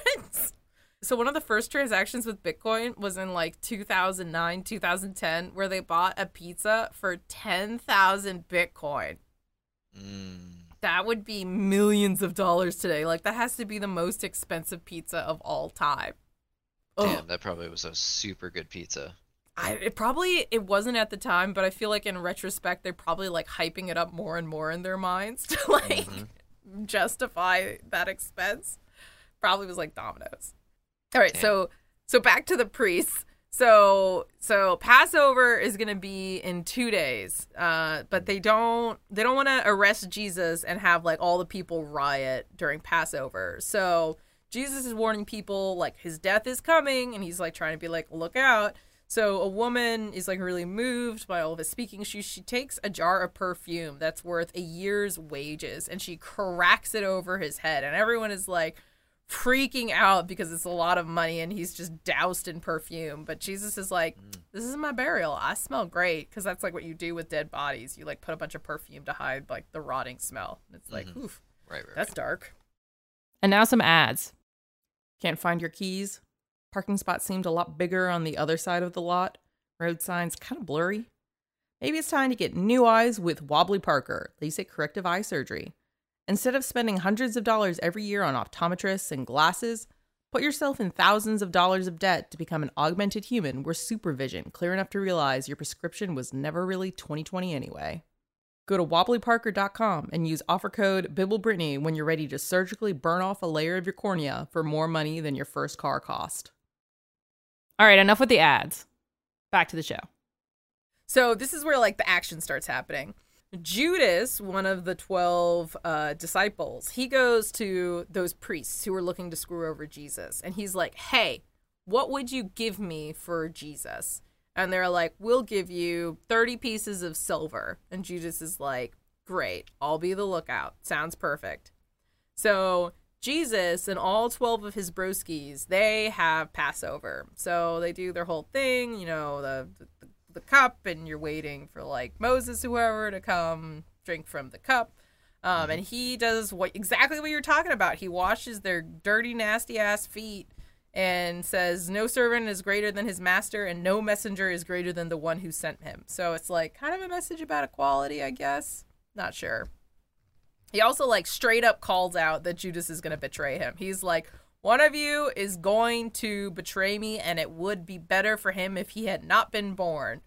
Speaker 3: so one of the first transactions with Bitcoin was in like 2009, 2010, where they bought a pizza for 10,000 Bitcoin.
Speaker 4: Mm,
Speaker 3: That would be millions of dollars today. Like that has to be the most expensive pizza of all time.
Speaker 4: Damn,
Speaker 3: Ugh.
Speaker 4: that probably was a super good pizza.
Speaker 3: I, it probably it wasn't at the time, but I feel like in retrospect they're probably like hyping it up more and more in their minds to like justify that expense. Probably was like Domino's. All right, so so back to the priests. So so Passover is gonna be in two days, uh, but they don't they don't want to arrest Jesus and have like all the people riot during Passover. So Jesus is warning people like his death is coming, and he's like trying to be like look out. So a woman is like really moved by all of his speaking. She she takes a jar of perfume that's worth a year's wages and she cracks it over his head, and everyone is like freaking out because it's a lot of money and he's just doused in perfume. But Jesus is like, mm. "This is my burial. I smell great because that's like what you do with dead bodies. You like put a bunch of perfume to hide like the rotting smell. It's like, mm-hmm. oof,
Speaker 4: Right, right.
Speaker 3: that's dark." And now some ads. Can't find your keys. Parking spot seemed a lot bigger on the other side of the lot. Road signs kind of blurry. Maybe it's time to get new eyes with Wobbly Parker, LASIK corrective eye surgery. Instead of spending hundreds of dollars every year on optometrists and glasses, put yourself in thousands of dollars of debt to become an augmented human where supervision clear enough to realize your prescription was never really 2020 anyway. Go to wobblyparker.com and use offer code BibleBrittany when you're ready to surgically burn off a layer of your cornea for more money than your first car cost. All right, enough with the ads. Back to the show. So this is where like the action starts happening. Judas, one of the 12 uh, disciples, he goes to those priests who are looking to screw over Jesus. And he's like, hey, what would you give me for Jesus? And they're like, we'll give you 30 pieces of silver. And Judas is like, great, I'll be the lookout. Sounds perfect. So Jesus and all 12 of his broskies, they have Passover. So they do their whole thing, you know, the, the cup and you're waiting for like Moses whoever to come drink from the cup. Um, and he does what exactly what you're talking about. He washes their dirty, nasty ass feet and says, No servant is greater than his master, and no messenger is greater than the one who sent him. So it's like kind of a message about equality, I guess. Not sure. He also like straight up calls out that Judas is going to betray him. He's like, one of you is going to betray me, and it would be better for him if he had not been born.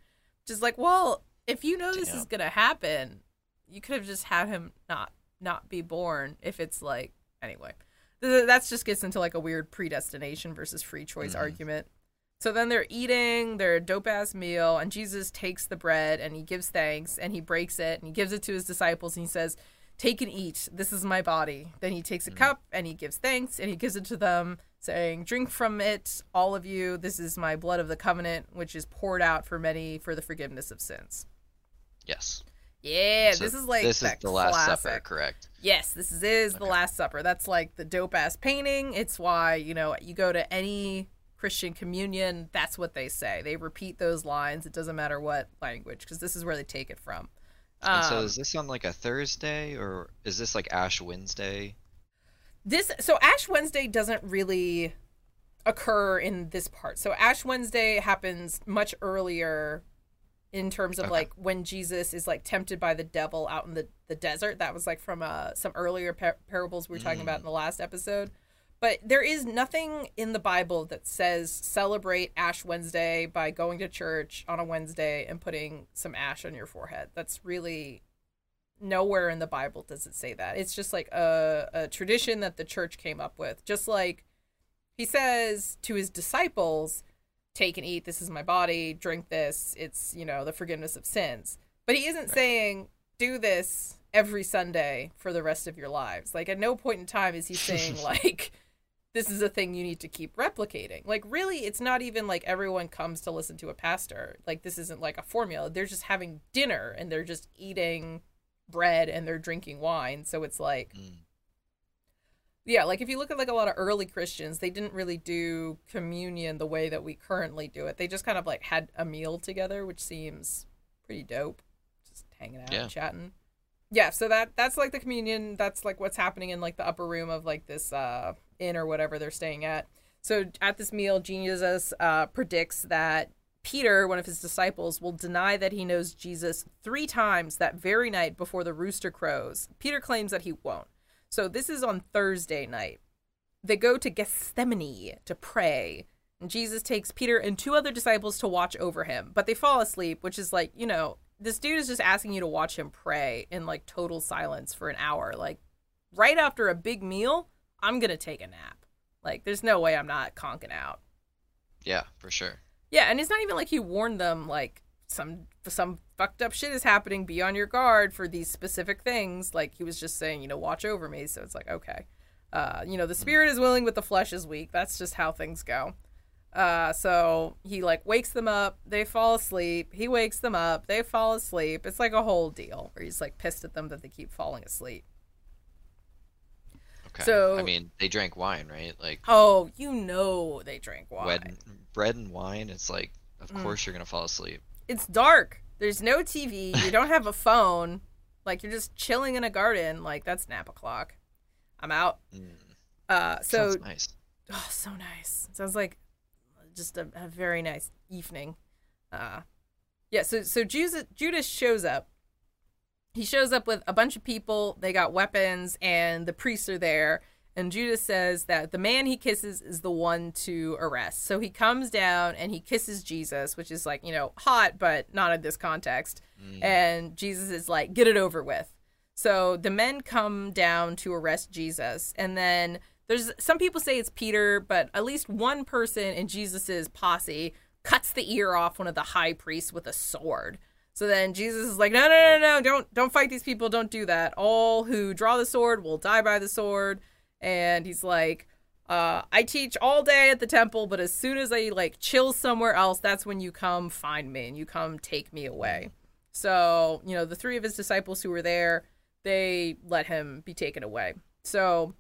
Speaker 3: Just like, well, if you know this
Speaker 4: Damn.
Speaker 3: is gonna happen, you could have just had him not not be born. If it's like anyway, Th- that's just gets into like a weird predestination versus free choice mm-hmm. argument. So then they're eating their dope ass meal, and Jesus takes the bread and he gives thanks and he breaks it and he gives it to his disciples and he says, Take and eat. This is my body. Then he takes a mm. cup and he gives thanks and he gives it to them, saying, Drink from it, all of you. This is my blood of the covenant, which is poured out for many for the forgiveness of sins.
Speaker 4: Yes.
Speaker 3: Yeah,
Speaker 4: So
Speaker 3: this is like
Speaker 4: this is the Last Supper, correct?
Speaker 3: Yes, this is, is the Last Supper. That's like the dope ass painting. It's why, you know, you go to any Christian communion, that's what they say. They repeat those lines. It doesn't matter what language, because this is where they take it from.
Speaker 4: And so
Speaker 3: Um,
Speaker 4: is this on like a Thursday or is this like Ash Wednesday?
Speaker 3: this so Ash Wednesday doesn't really occur in this part. So Ash Wednesday happens much earlier in terms of
Speaker 4: Okay.
Speaker 3: like when Jesus is like tempted by the devil out in the, the desert. That was like from uh, some earlier par- parables we were talking about in the last episode. But there is nothing in the Bible that says celebrate Ash Wednesday by going to church on a Wednesday and putting some ash on your forehead. That's really nowhere in the Bible does it say that. It's just like a, a tradition that the church came up with. Just like he says to his disciples, take and eat, this is my body, drink this, it's, you know, the forgiveness of sins. But he isn't saying do this every Sunday for the rest of your lives. Like at no point in time is he saying like this is a thing you need to keep replicating. Like really it's not even like everyone comes to listen to a pastor. Like this isn't like a formula. They're just having dinner and they're just eating bread and they're drinking wine. So it's like
Speaker 4: Mm.
Speaker 3: yeah, like if you look at like a lot of early Christians, they didn't really do communion the way that we currently do it. They just kind of like had a meal together, which seems pretty dope. Just hanging out
Speaker 4: Yeah.
Speaker 3: and chatting. Yeah, so that that's like the communion, that's like what's happening in like the upper room of like this uh inn or whatever they're staying at. So at this meal, Jesus uh predicts that Peter, one of his disciples, will deny that he knows Jesus three times that very night before the rooster crows. Peter claims that he won't. So this is on Thursday night. They go to Gethsemane to pray, And Jesus takes Peter and two other disciples to watch over him, but they fall asleep, which is like, you know, this dude is just asking you to watch him pray in like total silence for an hour. Like, right after a big meal, I'm going to take a nap. Like, there's no way I'm not conking out.
Speaker 4: Yeah, for sure.
Speaker 3: Yeah, and it's not even like he warned them like some some fucked up shit is happening. Be on your guard for these specific things. Like he was just saying, you know, watch over me. So it's like okay, uh, you know, the spirit is willing, but the flesh is weak. That's just how things go. Uh, so he like wakes them up. They fall asleep. He wakes them up. They fall asleep. It's like a whole deal where he's like pissed at them that they keep falling asleep.
Speaker 4: Okay.
Speaker 3: So-
Speaker 4: I mean, they drank wine, right? Like
Speaker 3: Oh, you know they drank wine.
Speaker 4: bread, bread and wine. It's like, of
Speaker 3: Mm.
Speaker 4: course you're gonna fall asleep.
Speaker 3: it's dark. There's no TV. You don't have a phone. Like you're just chilling in a garden. Like that's nap o'clock. I'm out.
Speaker 4: Mm,
Speaker 3: Uh, so
Speaker 4: sounds nice.
Speaker 3: oh, so nice. Sounds like just a, a very nice evening. Uh, yeah. So so Judas Judas shows up. He shows up with a bunch of people. They got weapons, and the priests are there. And Judas says that the man he kisses is the one to arrest. So he comes down and he kisses Jesus, which is like, you know, hot, but not in this context.
Speaker 4: Mm.
Speaker 3: And Jesus is like, get it over with. So the men come down to arrest Jesus. And then there's some people say it's Peter, but at least one person in Jesus's posse cuts the ear off one of the high priests with a sword. So then Jesus is like, no, no, no, no, don't, don't fight these people. Don't do that. All who draw the sword will die by the sword. And he's like, uh, I teach all day at the temple, but as soon as I like chill somewhere else, that's when you come find me and you come take me away. So, you know, the three of his disciples who were there, they let him be taken away. So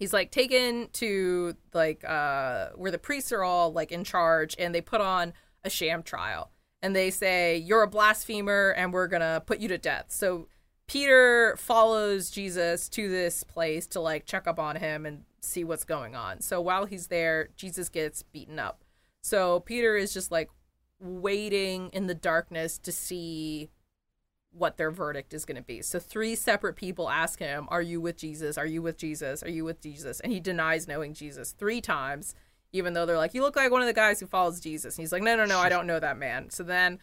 Speaker 3: he's like taken to like uh where the priests are all like in charge and they put on a sham trial and they say you're a blasphemer and we're gonna put you to death so peter follows jesus to this place to like check up on him and see what's going on so while he's there jesus gets beaten up so peter is just like waiting in the darkness to see what their verdict is going to be. So three separate people ask him, "Are you with Jesus? Are you with Jesus? Are you with Jesus?" And he denies knowing Jesus three times, even though they're like, "You look like one of the guys who follows Jesus." And he's like, "No, no, no, I don't know that man." So then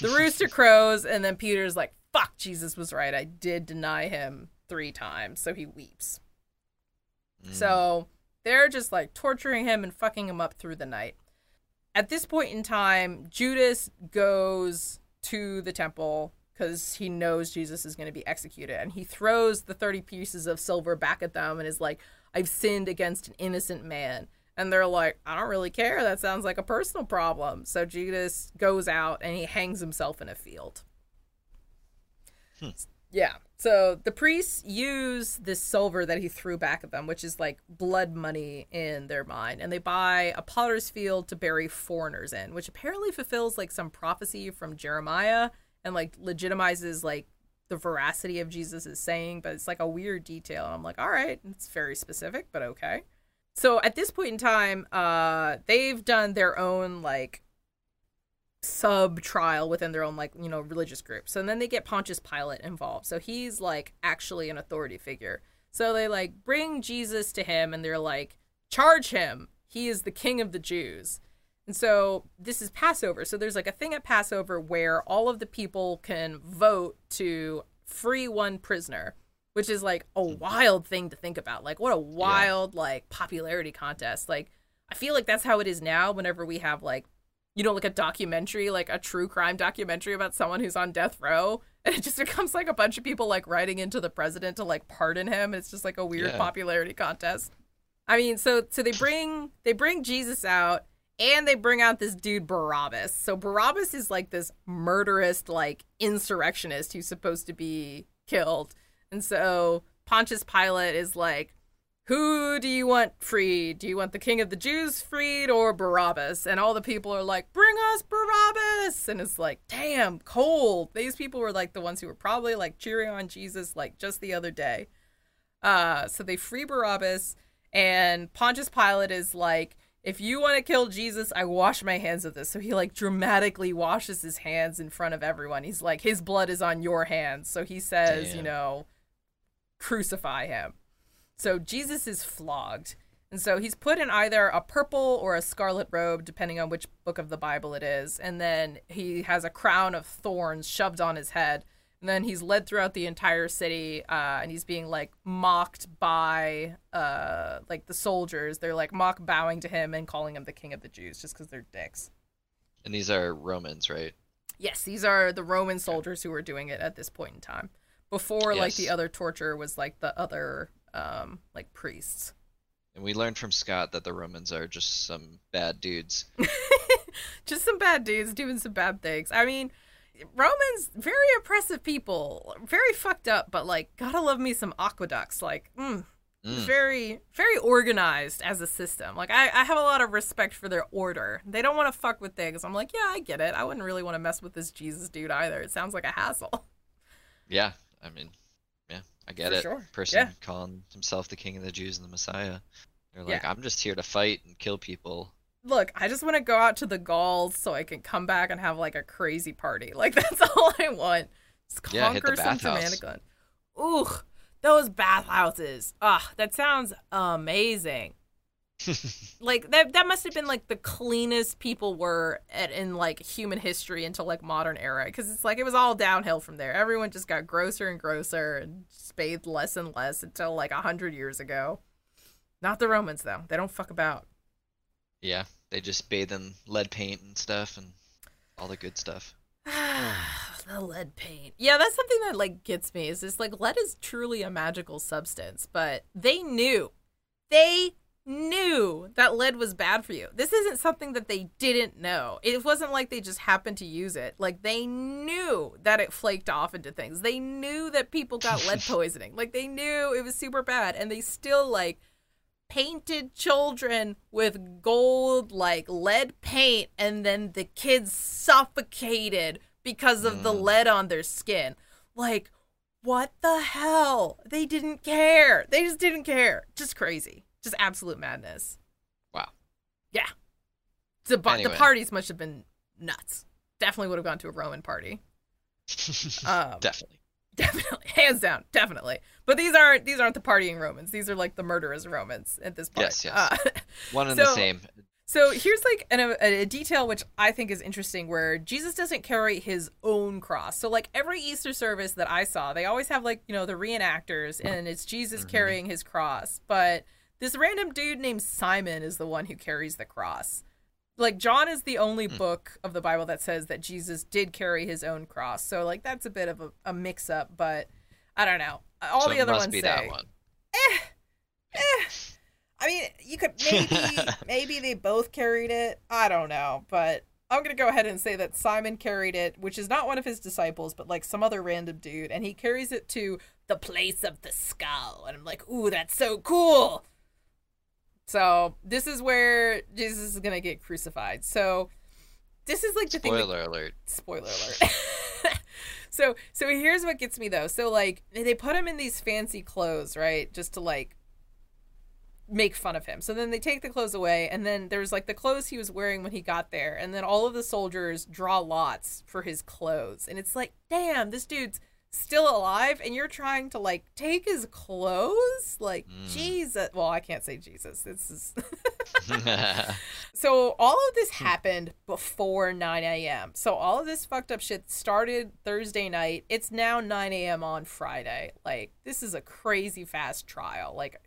Speaker 3: the rooster crows, and then Peter's like, "Fuck, Jesus was right. I did deny him three times." So he weeps.
Speaker 4: Mm.
Speaker 3: So they're just like torturing him and fucking him up through the night. At this point in time, Judas goes to the temple because he knows Jesus is going to be executed. And he throws the 30 pieces of silver back at them and is like, I've sinned against an innocent man. And they're like, I don't really care. That sounds like a personal problem. So Judas goes out and he hangs himself in a field.
Speaker 4: Hmm.
Speaker 3: Yeah. So the priests use this silver that he threw back at them, which is like blood money in their mind, and they buy a potter's field to bury foreigners in, which apparently fulfills like some prophecy from Jeremiah and like legitimizes like the veracity of Jesus' saying, but it's like a weird detail. And I'm like, all right, it's very specific, but okay. So at this point in time, uh, they've done their own like sub trial within their own like you know religious group. So then they get Pontius Pilate involved. So he's like actually an authority figure. So they like bring Jesus to him and they're like charge him. He is the king of the Jews. And so this is Passover. So there's like a thing at Passover where all of the people can vote to free one prisoner, which is like a mm-hmm. wild thing to think about. Like what a wild like popularity contest. Like I feel like that's how it is now whenever we have like you know, like a documentary, like a true crime documentary about someone who's on death row. And it just becomes like a bunch of people like writing into the president to like pardon him. It's just like a weird
Speaker 4: Yeah.
Speaker 3: popularity contest. I mean, so so they bring they bring Jesus out and they bring out this dude Barabbas. So Barabbas is like this murderous like insurrectionist who's supposed to be killed. And so Pontius Pilate is like, who do you want freed? Do you want the king of the Jews freed or Barabbas? And all the people are like, bring us Barabbas. And it's like, damn, cold. These people were like the ones who were probably like cheering on Jesus like just the other day. Uh, so they free Barabbas, and Pontius Pilate is like, if you want to kill Jesus, I wash my hands of this. So he like dramatically washes his hands in front of everyone. He's like, his blood is on your hands. So he says, you know, crucify him. So Jesus is flogged. And so he's put in either a purple or a scarlet robe, depending on which book of the Bible it is. And then he has a crown of thorns shoved on his head. And then he's led throughout the entire city, uh, and he's being like mocked by uh, like the soldiers. They're like mock bowing to him and calling him the king of the Jews just because they're dicks.
Speaker 4: And these are Romans, right?
Speaker 3: Yes, these are the Roman soldiers who were doing it at this point in time. Before, like the other torture was like the other um, like priests.
Speaker 4: And we learned from Scott that the Romans are just some bad dudes.
Speaker 3: just some bad dudes doing some bad things. I mean, Romans very oppressive people, very fucked up, but like gotta love me some aqueducts. Like, mm,
Speaker 4: Mm.
Speaker 3: very very organized as a system. Like, I I have a lot of respect for their order. They don't want to fuck with things. I'm like, yeah, I get it. I wouldn't really want to mess with this Jesus dude either. It sounds like a hassle.
Speaker 4: Yeah, I mean, yeah, I get
Speaker 3: For
Speaker 4: it.
Speaker 3: sure.
Speaker 4: Person
Speaker 3: Yeah.
Speaker 4: calling himself the king of the Jews and the Messiah. They're like,
Speaker 3: Yeah.
Speaker 4: I'm just here to fight and kill people.
Speaker 3: Look, I just want to go out to the Gauls so I can come back and have like a crazy party. Like that's all I want. Just
Speaker 4: Yeah, hit the
Speaker 3: conquer some
Speaker 4: bathhouse.
Speaker 3: Germanic. Ooh, those bathhouses. Ah, that sounds amazing. like that that must have been like the cleanest people were at, in like human history until like modern era because it's like it was all downhill from there everyone just got grosser and grosser and just bathed less and less until like a hundred years ago not the romans though they don't fuck about
Speaker 4: Yeah, they just bathe in lead paint and stuff and all the good stuff.
Speaker 3: the lead paint. Yeah, that's something that like gets me. Is this like lead is truly a magical substance, but they knew, they knew that lead was bad for you. This isn't something that they didn't know. It wasn't like they just happened to use it. Like they knew that it flaked off into things. They knew that people got lead poisoning. Like they knew it was super bad, and they still like painted children with gold like lead paint and then the kids suffocated because of the mm. lead on their skin like what the hell they didn't care they just didn't care just crazy just absolute madness
Speaker 4: Wow.
Speaker 3: yeah the,
Speaker 4: Anyway.
Speaker 3: the parties must have been nuts definitely would have gone to a roman party um,
Speaker 4: Definitely.
Speaker 3: Definitely, hands down, definitely. But these aren't these aren't the partying Romans. These are like the murderous Romans at this point.
Speaker 4: Yes, yes.
Speaker 3: Uh,
Speaker 4: One and the
Speaker 3: So-
Speaker 4: same.
Speaker 3: so here's like an, a, a detail which I think is interesting, where Jesus doesn't carry his own cross. So like every Easter service that I saw, they always have like you know the reenactors, and it's Jesus
Speaker 4: Mm-hmm.
Speaker 3: carrying his cross. But this random dude named Simon is the one who carries the cross. Like John is the only
Speaker 4: Hmm.
Speaker 3: book of the Bible that says that Jesus did carry his own cross. So like that's a bit of a, a mix up, but I don't know. All
Speaker 4: so
Speaker 3: the other ones
Speaker 4: be
Speaker 3: say
Speaker 4: that one.
Speaker 3: I mean, you could maybe maybe they both carried it. I don't know, but I'm gonna go ahead and say that Simon carried it, which is not one of his disciples, but like some other random dude, and he carries it to the place of the skull, and I'm like, ooh, that's so cool. So this is where Jesus is gonna get crucified. So this is like the thing.
Speaker 4: Spoiler alert.
Speaker 3: spoiler alert. so so here's what gets me though. So like they put him in these fancy clothes, right? Just to like make fun of him. So then they take the clothes away and then there's like the clothes he was wearing when he got there and then all of the soldiers draw lots for his clothes. And it's like, "Damn, this dude's still alive and you're trying to like take his clothes?" Like, mm. Jesus. Well, I can't say Jesus. This is So all of this hmm. happened before 9 a.m. So all of this fucked up shit started Thursday night. It's now 9 a.m. on Friday. Like this is a crazy fast trial. Like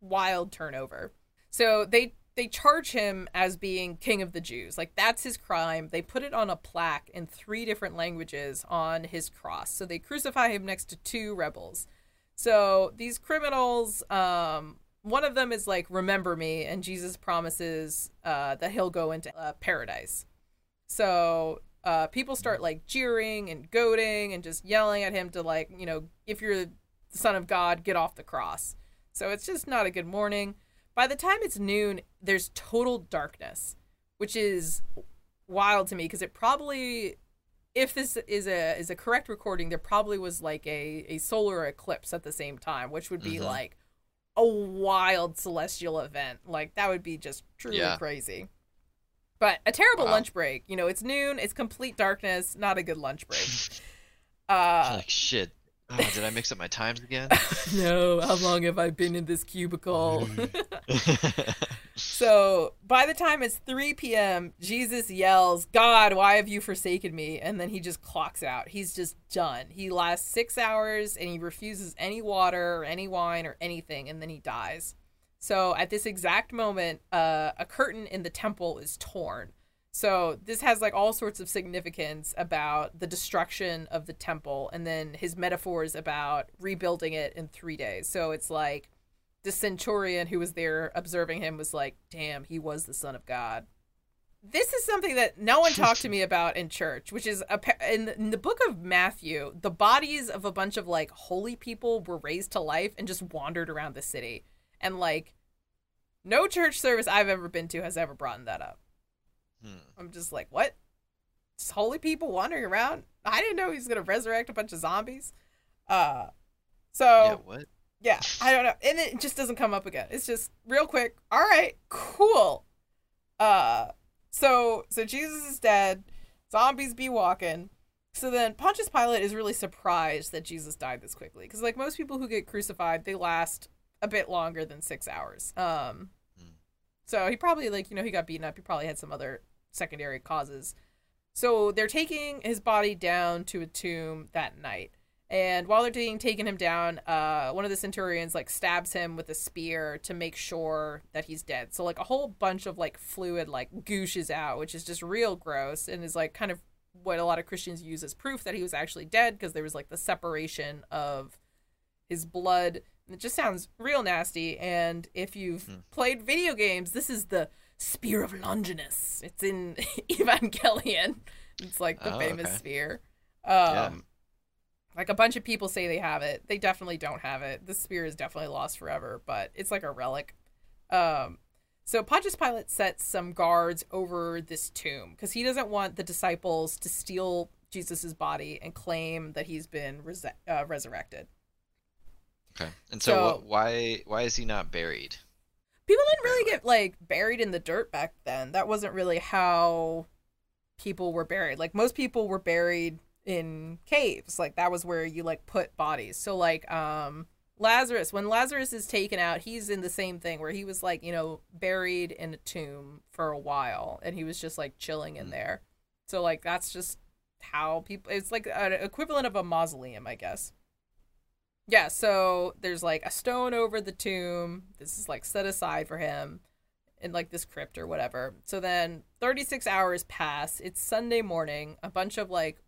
Speaker 3: wild turnover. So they they charge him as being king of the Jews. Like that's his crime. They put it on a plaque in three different languages on his cross. So they crucify him next to two rebels. So these criminals, um, one of them is like, "Remember me," and Jesus promises uh, that he'll go into uh, paradise. So uh, people start like jeering and goading and just yelling at him to like, you know, if you're the son of God, get off the cross. So it's just not a good morning. By the time it's noon, there's total darkness, which is wild to me because it probably if this is a is a correct recording, there probably was like a, a solar eclipse at the same time, which would be
Speaker 4: Mhm.
Speaker 3: like a wild celestial event. Like that would be just truly
Speaker 4: Yeah.
Speaker 3: crazy. But a terrible
Speaker 4: Wow.
Speaker 3: lunch break. You know, it's noon, it's complete darkness, not a good lunch break. uh
Speaker 4: like shit. Oh, did I mix up my times again?
Speaker 3: no, how long have I been in this cubicle? so by the time it's 3 p.m., Jesus yells, God, why have you forsaken me? And then he just clocks out. He's just done. He lasts six hours and he refuses any water or any wine or anything, and then he dies. So at this exact moment, uh, a curtain in the temple is torn. So this has like all sorts of significance about the destruction of the temple and then his metaphors about rebuilding it in 3 days. So it's like the centurion who was there observing him was like, "Damn, he was the son of God." This is something that no one talked to me about in church, which is a, in, the, in the book of Matthew, the bodies of a bunch of like holy people were raised to life and just wandered around the city. And like no church service I've ever been to has ever brought that up.
Speaker 4: Hmm.
Speaker 3: I'm just like, what? Just holy people wandering around? I didn't know he was gonna resurrect a bunch of zombies. Uh, so
Speaker 4: Yeah, what?
Speaker 3: yeah, I don't know, and it just doesn't come up again. It's just real quick. All right, cool. Uh, so so Jesus is dead. Zombies be walking. So then Pontius Pilate is really surprised that Jesus died this quickly because like most people who get crucified, they last a bit longer than six hours. Um,
Speaker 4: Hmm.
Speaker 3: so he probably like you know he got beaten up. He probably had some other secondary causes. So they're taking his body down to a tomb that night. And while they're taking, taking him down, uh, one of the centurions like stabs him with a spear to make sure that he's dead. So like a whole bunch of like fluid like gooshes out, which is just real gross and is like kind of what a lot of Christians use as proof that he was actually dead because there was like the separation of his blood. It just sounds real nasty. And if you've
Speaker 4: Hmm.
Speaker 3: played video games, this is the Spear of Longinus. It's in Evangelion. It's like the
Speaker 4: Oh,
Speaker 3: famous
Speaker 4: okay.
Speaker 3: spear.
Speaker 4: Yeah.
Speaker 3: Um, like a bunch of people say they have it. They definitely don't have it. The spear is definitely lost forever, but it's like a relic. Um, so Pontius Pilate sets some guards over this tomb because he doesn't want the disciples to steal Jesus's body and claim that he's been res- uh, resurrected.
Speaker 4: Okay. And so,
Speaker 3: So-
Speaker 4: what, why why is he not buried?
Speaker 3: People didn't really get like buried in the dirt back then. That wasn't really how people were buried. Like most people were buried in caves. Like that was where you like put bodies. So like um Lazarus, when Lazarus is taken out, he's in the same thing where he was like, you know, buried in a tomb for a while and he was just like chilling in
Speaker 4: Mm.
Speaker 3: there. So like that's just how people it's like an equivalent of a mausoleum, I guess. Yeah, so there's like a stone over the tomb. This is like set aside for him in like this crypt or whatever. So then 36 hours pass. It's Sunday morning. A bunch of like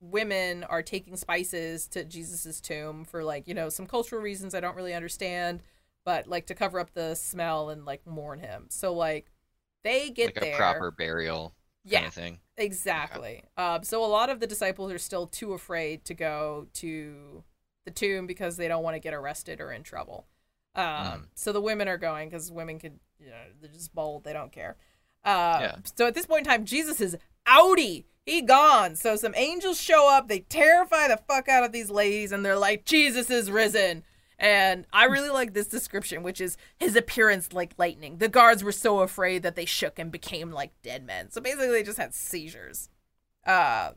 Speaker 3: women are taking spices to Jesus's tomb for like, you know, some cultural reasons I don't really understand, but like to cover up the smell and like mourn him. So like they get
Speaker 4: like
Speaker 3: there.
Speaker 4: a proper burial kind
Speaker 3: yeah,
Speaker 4: of thing.
Speaker 3: Exactly. Um, so a lot of the disciples are still too afraid to go to the tomb because they don't want to get arrested or in trouble. Um,
Speaker 4: Mm.
Speaker 3: So the women are going because women could, you know, they're just bold. They don't care. Uh,
Speaker 4: Yeah.
Speaker 3: So at this point in time, Jesus is outie. He gone. So some angels show up. They terrify the fuck out of these ladies, and they're like, "Jesus is risen." And I really like this description, which is his appearance like lightning. The guards were so afraid that they shook and became like dead men. So basically, they just had seizures. Uh,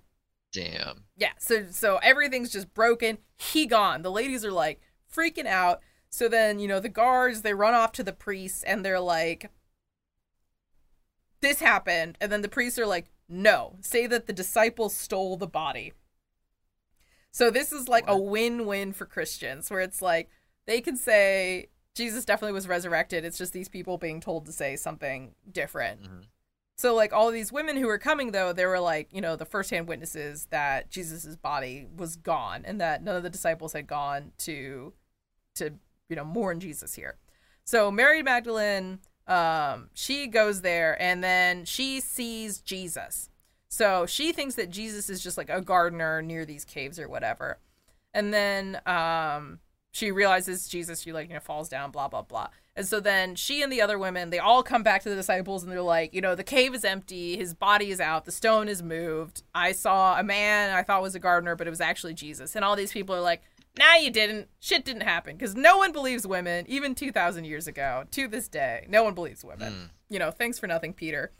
Speaker 4: Damn.
Speaker 3: yeah. So so everything's just broken. He gone. The ladies are like freaking out. So then you know the guards they run off to the priests and they're like, "This happened," and then the priests are like, "No, say that the disciples stole the body." So this is like a win-win for Christians, where it's like they can say Jesus definitely was resurrected. It's just these people being told to say something different.
Speaker 4: Mhm.
Speaker 3: So like all these women who were coming though, they were like, you know, the firsthand witnesses that Jesus's body was gone and that none of the disciples had gone to to, you know, mourn Jesus here. So Mary Magdalene um she goes there and then she sees Jesus. So she thinks that Jesus is just like a gardener near these caves or whatever. And then um she realizes Jesus, she like, you know, falls down, blah, blah, blah. And so then she and the other women, they all come back to the disciples and they're like, you know, the cave is empty, his body is out, the stone is moved. I saw a man I thought was a gardener, but it was actually Jesus. And all these people are like, nah, you didn't. Shit didn't happen. Because no one believes women, even 2,000 years ago, to this day. No one believes women.
Speaker 4: Mm.
Speaker 3: You know, thanks for nothing, Peter.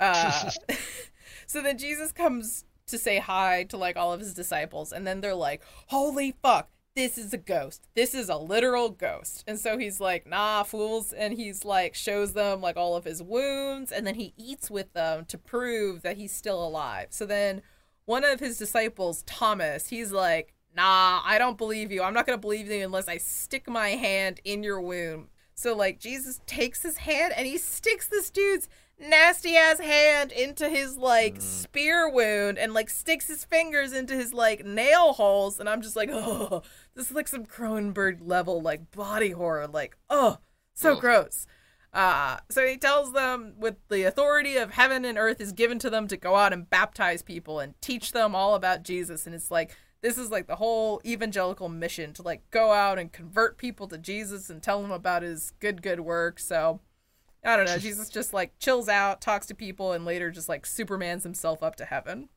Speaker 3: Uh, so then Jesus comes to say hi to like all of his disciples and then they're like holy fuck this is a ghost. This is a literal ghost. And so he's like nah fools. And he's like shows them like all of his wounds and then he eats with them to prove that he's still alive. So then one of his disciples thomas he's like nah i don't believe you. I'm not gonna believe you unless i stick my hand in your wound so like jesus takes his hand and he sticks this dude's nasty ass hand into his like mm. spear wound and like sticks his fingers into his like nail holes. And I'm just like oh this is like some Cronenberg level like body horror like oh so gross uh so he tells them with the authority of heaven and earth is given to them to go out and baptize people and teach them all about Jesus and it's like this is like the whole evangelical mission to like go out and convert people to Jesus and tell them about his good good work so I don't know. Jesus just like chills out, talks to people, and later just like Supermans himself up to heaven.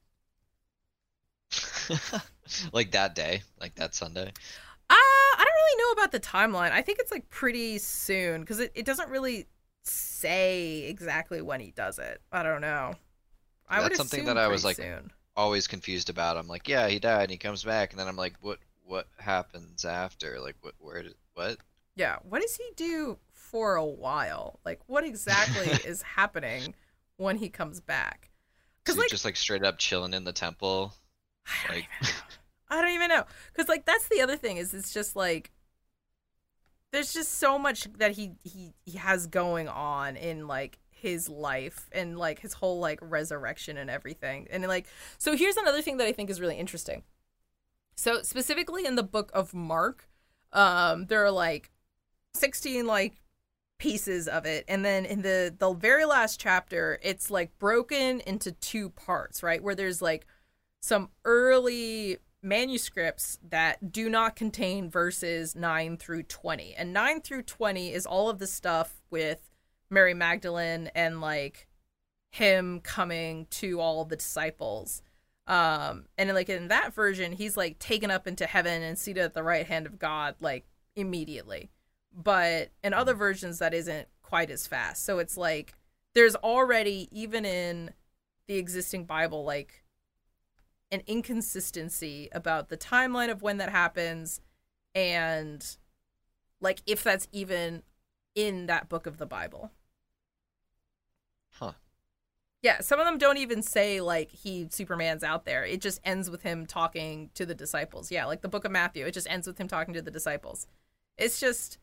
Speaker 4: like that day, like that Sunday.
Speaker 3: Uh, I don't really know about the timeline. I think it's like pretty soon because it, it doesn't really say exactly when he does it. I don't know. I would
Speaker 4: something that I was, like,
Speaker 3: soon.
Speaker 4: Always confused about. I'm like, yeah, he died and he comes back, and then I'm like, what? What happens after? Like, what? Where did? What?
Speaker 3: Yeah. What does he do for a while? Like, what exactly is happening when he comes back? Because like
Speaker 4: just like straight up chilling in the temple?
Speaker 3: I don't
Speaker 4: Like-
Speaker 3: even know. I don't even know. Cause like that's the other thing is it's just like there's just so much that he he he has going on in like his life and like his whole like resurrection and everything. And like so here's another thing that I think is really interesting. So specifically in the book of Mark, um there are like 16 like pieces of it and then in the the very last chapter it's like broken into two parts, right? Where there's like some early manuscripts that do not contain verses 9 through 20. And 9 through 20 is all of the stuff with Mary Magdalene and like him coming to all the disciples. Um and like in that version he's like taken up into heaven and seated at the right hand of God like immediately. But in other versions that isn't quite as fast. So it's like there's already even in the existing Bible like an inconsistency about the timeline of when that happens and like if that's even in that book of the Bible.
Speaker 4: Huh.
Speaker 3: Yeah, some of them don't even say like he Superman's out there. It just ends with him talking to the disciples. Yeah, like the book of Matthew, it just ends with him talking to the disciples. It's just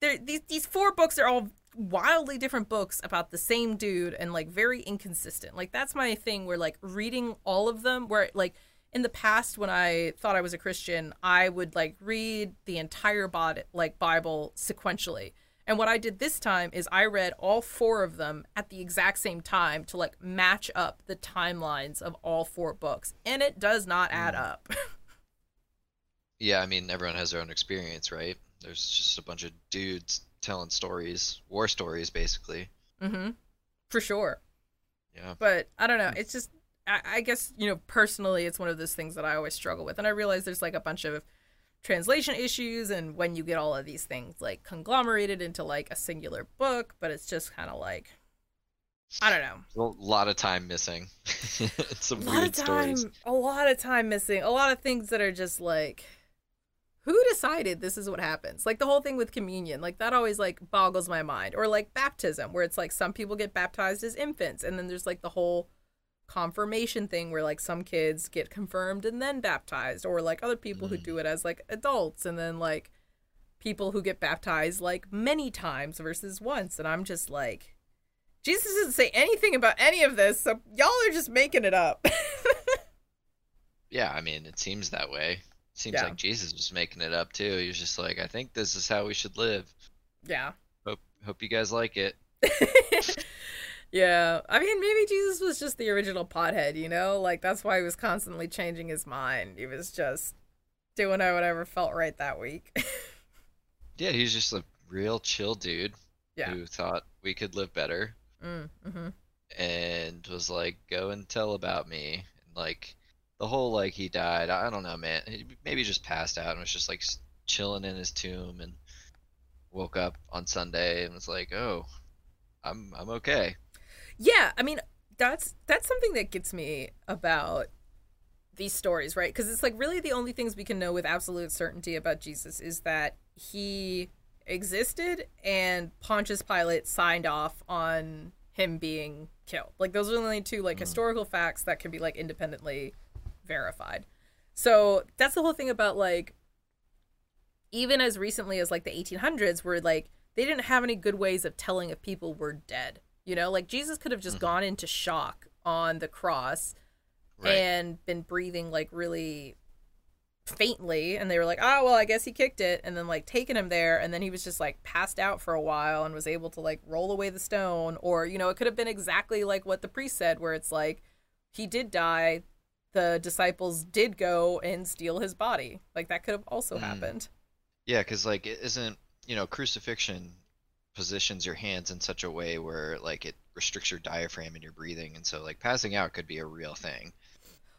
Speaker 3: there these these four books are all wildly different books about the same dude and like very inconsistent. Like that's my thing where like reading all of them where like in the past when I thought I was a Christian, I would like read the entire bod- like Bible sequentially. And what I did this time is I read all four of them at the exact same time to like match up the timelines of all four books. And it does not add mm. up.
Speaker 4: Yeah, I mean, everyone has their own experience, right? There's just a bunch of dudes telling stories, war stories, basically.
Speaker 3: mm-hmm. For sure.
Speaker 4: Yeah.
Speaker 3: but I don't know. It's just I, I guess you know personally, it's one of those things that I always struggle with, and I realize there's like a bunch of translation issues, and when you get all of these things like conglomerated into like a singular book, but it's just kind of like I don't know.
Speaker 4: A lot of time missing. Some
Speaker 3: A lot
Speaker 4: weird
Speaker 3: of time,
Speaker 4: stories.
Speaker 3: a lot of time missing, a lot of things that are just like. Who decided this is what happens? Like the whole thing with communion, like that always like boggles my mind. Or like baptism, where it's like some people get baptized as infants, and then there's like the whole confirmation thing where like some kids get confirmed and then baptized or like other people who mm. do it as like adults and then like people who get baptized like many times versus once and i'm just like jesus doesn't say anything about any of this so y'all are just making it up
Speaker 4: Yeah, I mean, it seems that way. Seems
Speaker 3: Yeah.
Speaker 4: like Jesus was making it up too. He was just like, I think this is how we should live.
Speaker 3: yeah
Speaker 4: Hope hope you guys like it.
Speaker 3: yeah i mean maybe jesus was just the original pothead you know like that's why he was constantly changing his mind he was just doing whatever felt right that week
Speaker 4: Yeah, he's just a real chill dude
Speaker 3: yeah
Speaker 4: who thought we could live better
Speaker 3: mm, hmm
Speaker 4: and was like, go and tell about me. And like the whole like he died. I don't know, man. He maybe just passed out and was just like chilling in his tomb and woke up on Sunday and was like, oh, I'm I'm okay.
Speaker 3: Yeah, I mean, that's that's something that gets me about these stories, right? Because it's like really the only things we can know with absolute certainty about Jesus is that he existed and Pontius Pilate signed off on him being killed. Like those are the only two like mm. historical facts that can be like independently verified. So that's the whole thing about like even as recently as like the 1800s where like they didn't have any good ways of telling if people were dead. You know, like Jesus could have just mm-hmm. gone into shock on the cross
Speaker 4: Right.
Speaker 3: and been breathing like really faintly and they were like oh well i guess he kicked it and then like taking him there and then he was just like passed out for a while and was able to like roll away the stone or you know it could have been exactly like what the priest said where it's like he did die the disciples did go and steal his body like that could have also
Speaker 4: Mm.
Speaker 3: happened
Speaker 4: Yeah, because like it isn't you know crucifixion positions your hands in such a way where like it restricts your diaphragm and your breathing, and so like passing out could be a real thing.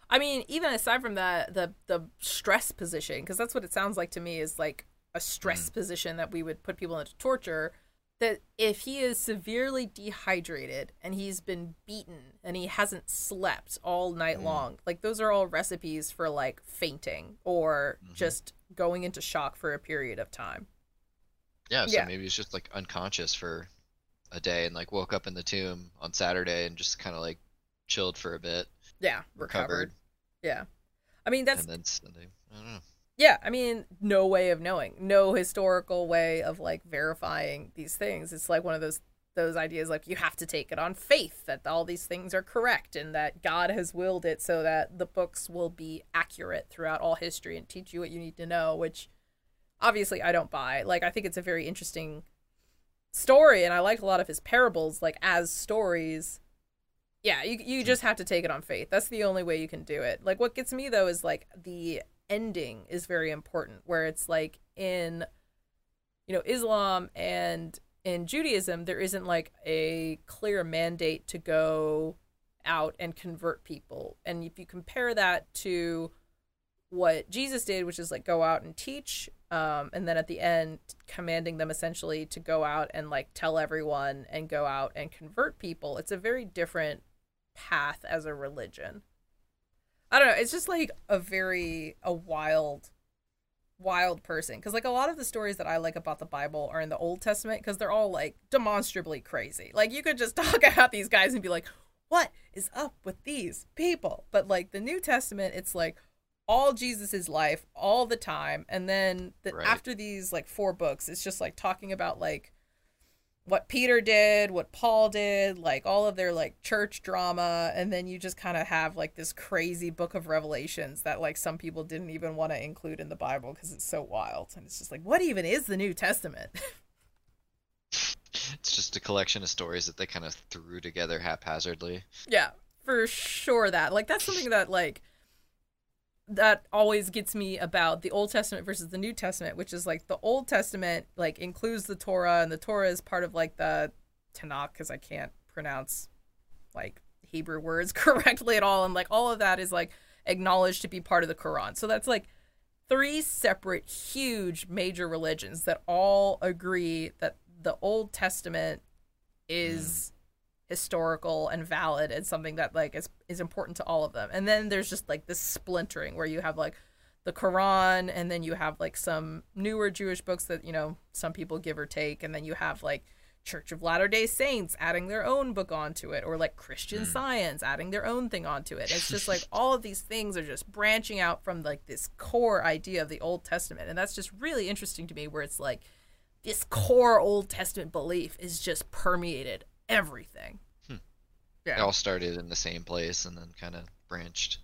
Speaker 3: I mean, even aside from that, the the stress position, because that's what it sounds like to me, is like a stress position that we would put people into torture. That if he is severely dehydrated and he's been beaten and he hasn't slept all night mm. long, like those are all recipes for like fainting or mm-hmm. just going into shock for a period of time.
Speaker 4: Yeah, so
Speaker 3: Yeah.
Speaker 4: maybe he's just like unconscious for a day and like woke up in the tomb on Saturday and just kind of like chilled for a bit,
Speaker 3: Yeah,
Speaker 4: recovered,
Speaker 3: Yeah, I mean that's
Speaker 4: and then Sunday. I don't know.
Speaker 3: Yeah, I mean, no way of knowing, no historical way of like verifying these things. It's like one of those those ideas like you have to take it on faith that all these things are correct and that God has willed it so that the books will be accurate throughout all history and teach you what you need to know, which obviously I don't buy. Like I think it's a very interesting story and I like a lot of his parables like as stories. Yeah, you you just have to take it on faith. That's the only way you can do it. Like what gets me though is like the ending is very important where it's like in you know Islam and in Judaism there isn't like a clear mandate to go out and convert people. And if you compare that to what Jesus did, which is like go out and teach, um, and then at the end commanding them essentially to go out and like tell everyone and go out and convert people, it's a very different path as a religion. I don't know. It's just like a very a wild, wild person. Because like a lot of the stories that I like about the Bible are in the Old Testament because they're all like demonstrably crazy. Like you could just talk about these guys and be like, "What is up with these people?" But like the New Testament, it's like all Jesus's life all the time, and then the,
Speaker 4: Right.
Speaker 3: after these like four books, it's just like talking about like what Peter did, what Paul did, like all of their like church drama, and then you just kind of have like this crazy book of revelations that like some people didn't even want to include in the Bible because it's so wild. And it's just like, what even is the New Testament?
Speaker 4: It's just a collection of stories that they kind of threw together haphazardly.
Speaker 3: yeah, for sure that. Like that's something that like that always gets me about the Old Testament versus the New Testament, which is like the Old Testament like includes the Torah and the Torah is part of like the Tanakh because I can't pronounce like Hebrew words correctly at all and like all of that is like acknowledged to be part of the Quran. So that's like three separate huge major religions that all agree that the Old Testament is mm. Historical and valid and something that like is is important to all of them. And then there's just like this splintering where you have like the Quran and then you have like some newer Jewish books that, you know, some people give or take and then you have like Church of Latter-day Saints adding their own book onto it or like Christian hmm. Science adding their own thing onto it. It's just like all of these things are just branching out from like this core idea of the Old Testament and that's just really interesting to me where it's like this core Old Testament belief is just permeated everything. Hmm.
Speaker 4: They
Speaker 3: Yeah.
Speaker 4: It all started in the same place and then kind of branched.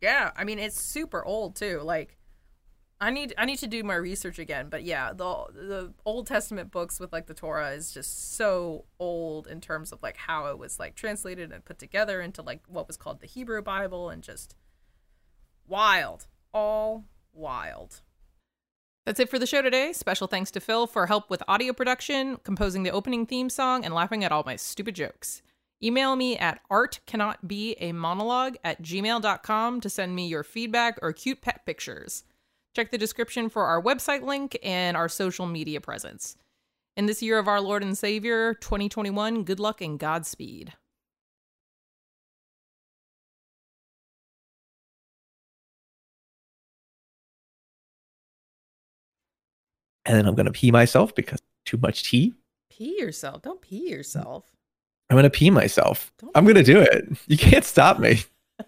Speaker 3: Yeah, I mean it's super old too. Like I need I need to do my research again, but yeah, the the Old Testament books with like the Torah is just so old in terms of like how it was like translated and put together into like what was called the Hebrew Bible and just wild. All wild. That's it for the show today. Special thanks to Phil for help with audio production, composing the opening theme song, and laughing at all my stupid jokes. Email me at artcannotbeamonologue at gmail.com to send me your feedback or cute pet pictures. Check the description for our website link and our social media presence. In this year of our Lord and Savior, 2021, good luck and Godspeed.
Speaker 6: And then I'm gonna pee myself because too much tea.
Speaker 3: Pee yourself. Don't pee yourself.
Speaker 6: I'm gonna pee myself.
Speaker 3: Don't
Speaker 6: I'm gonna do it. You can't stop me.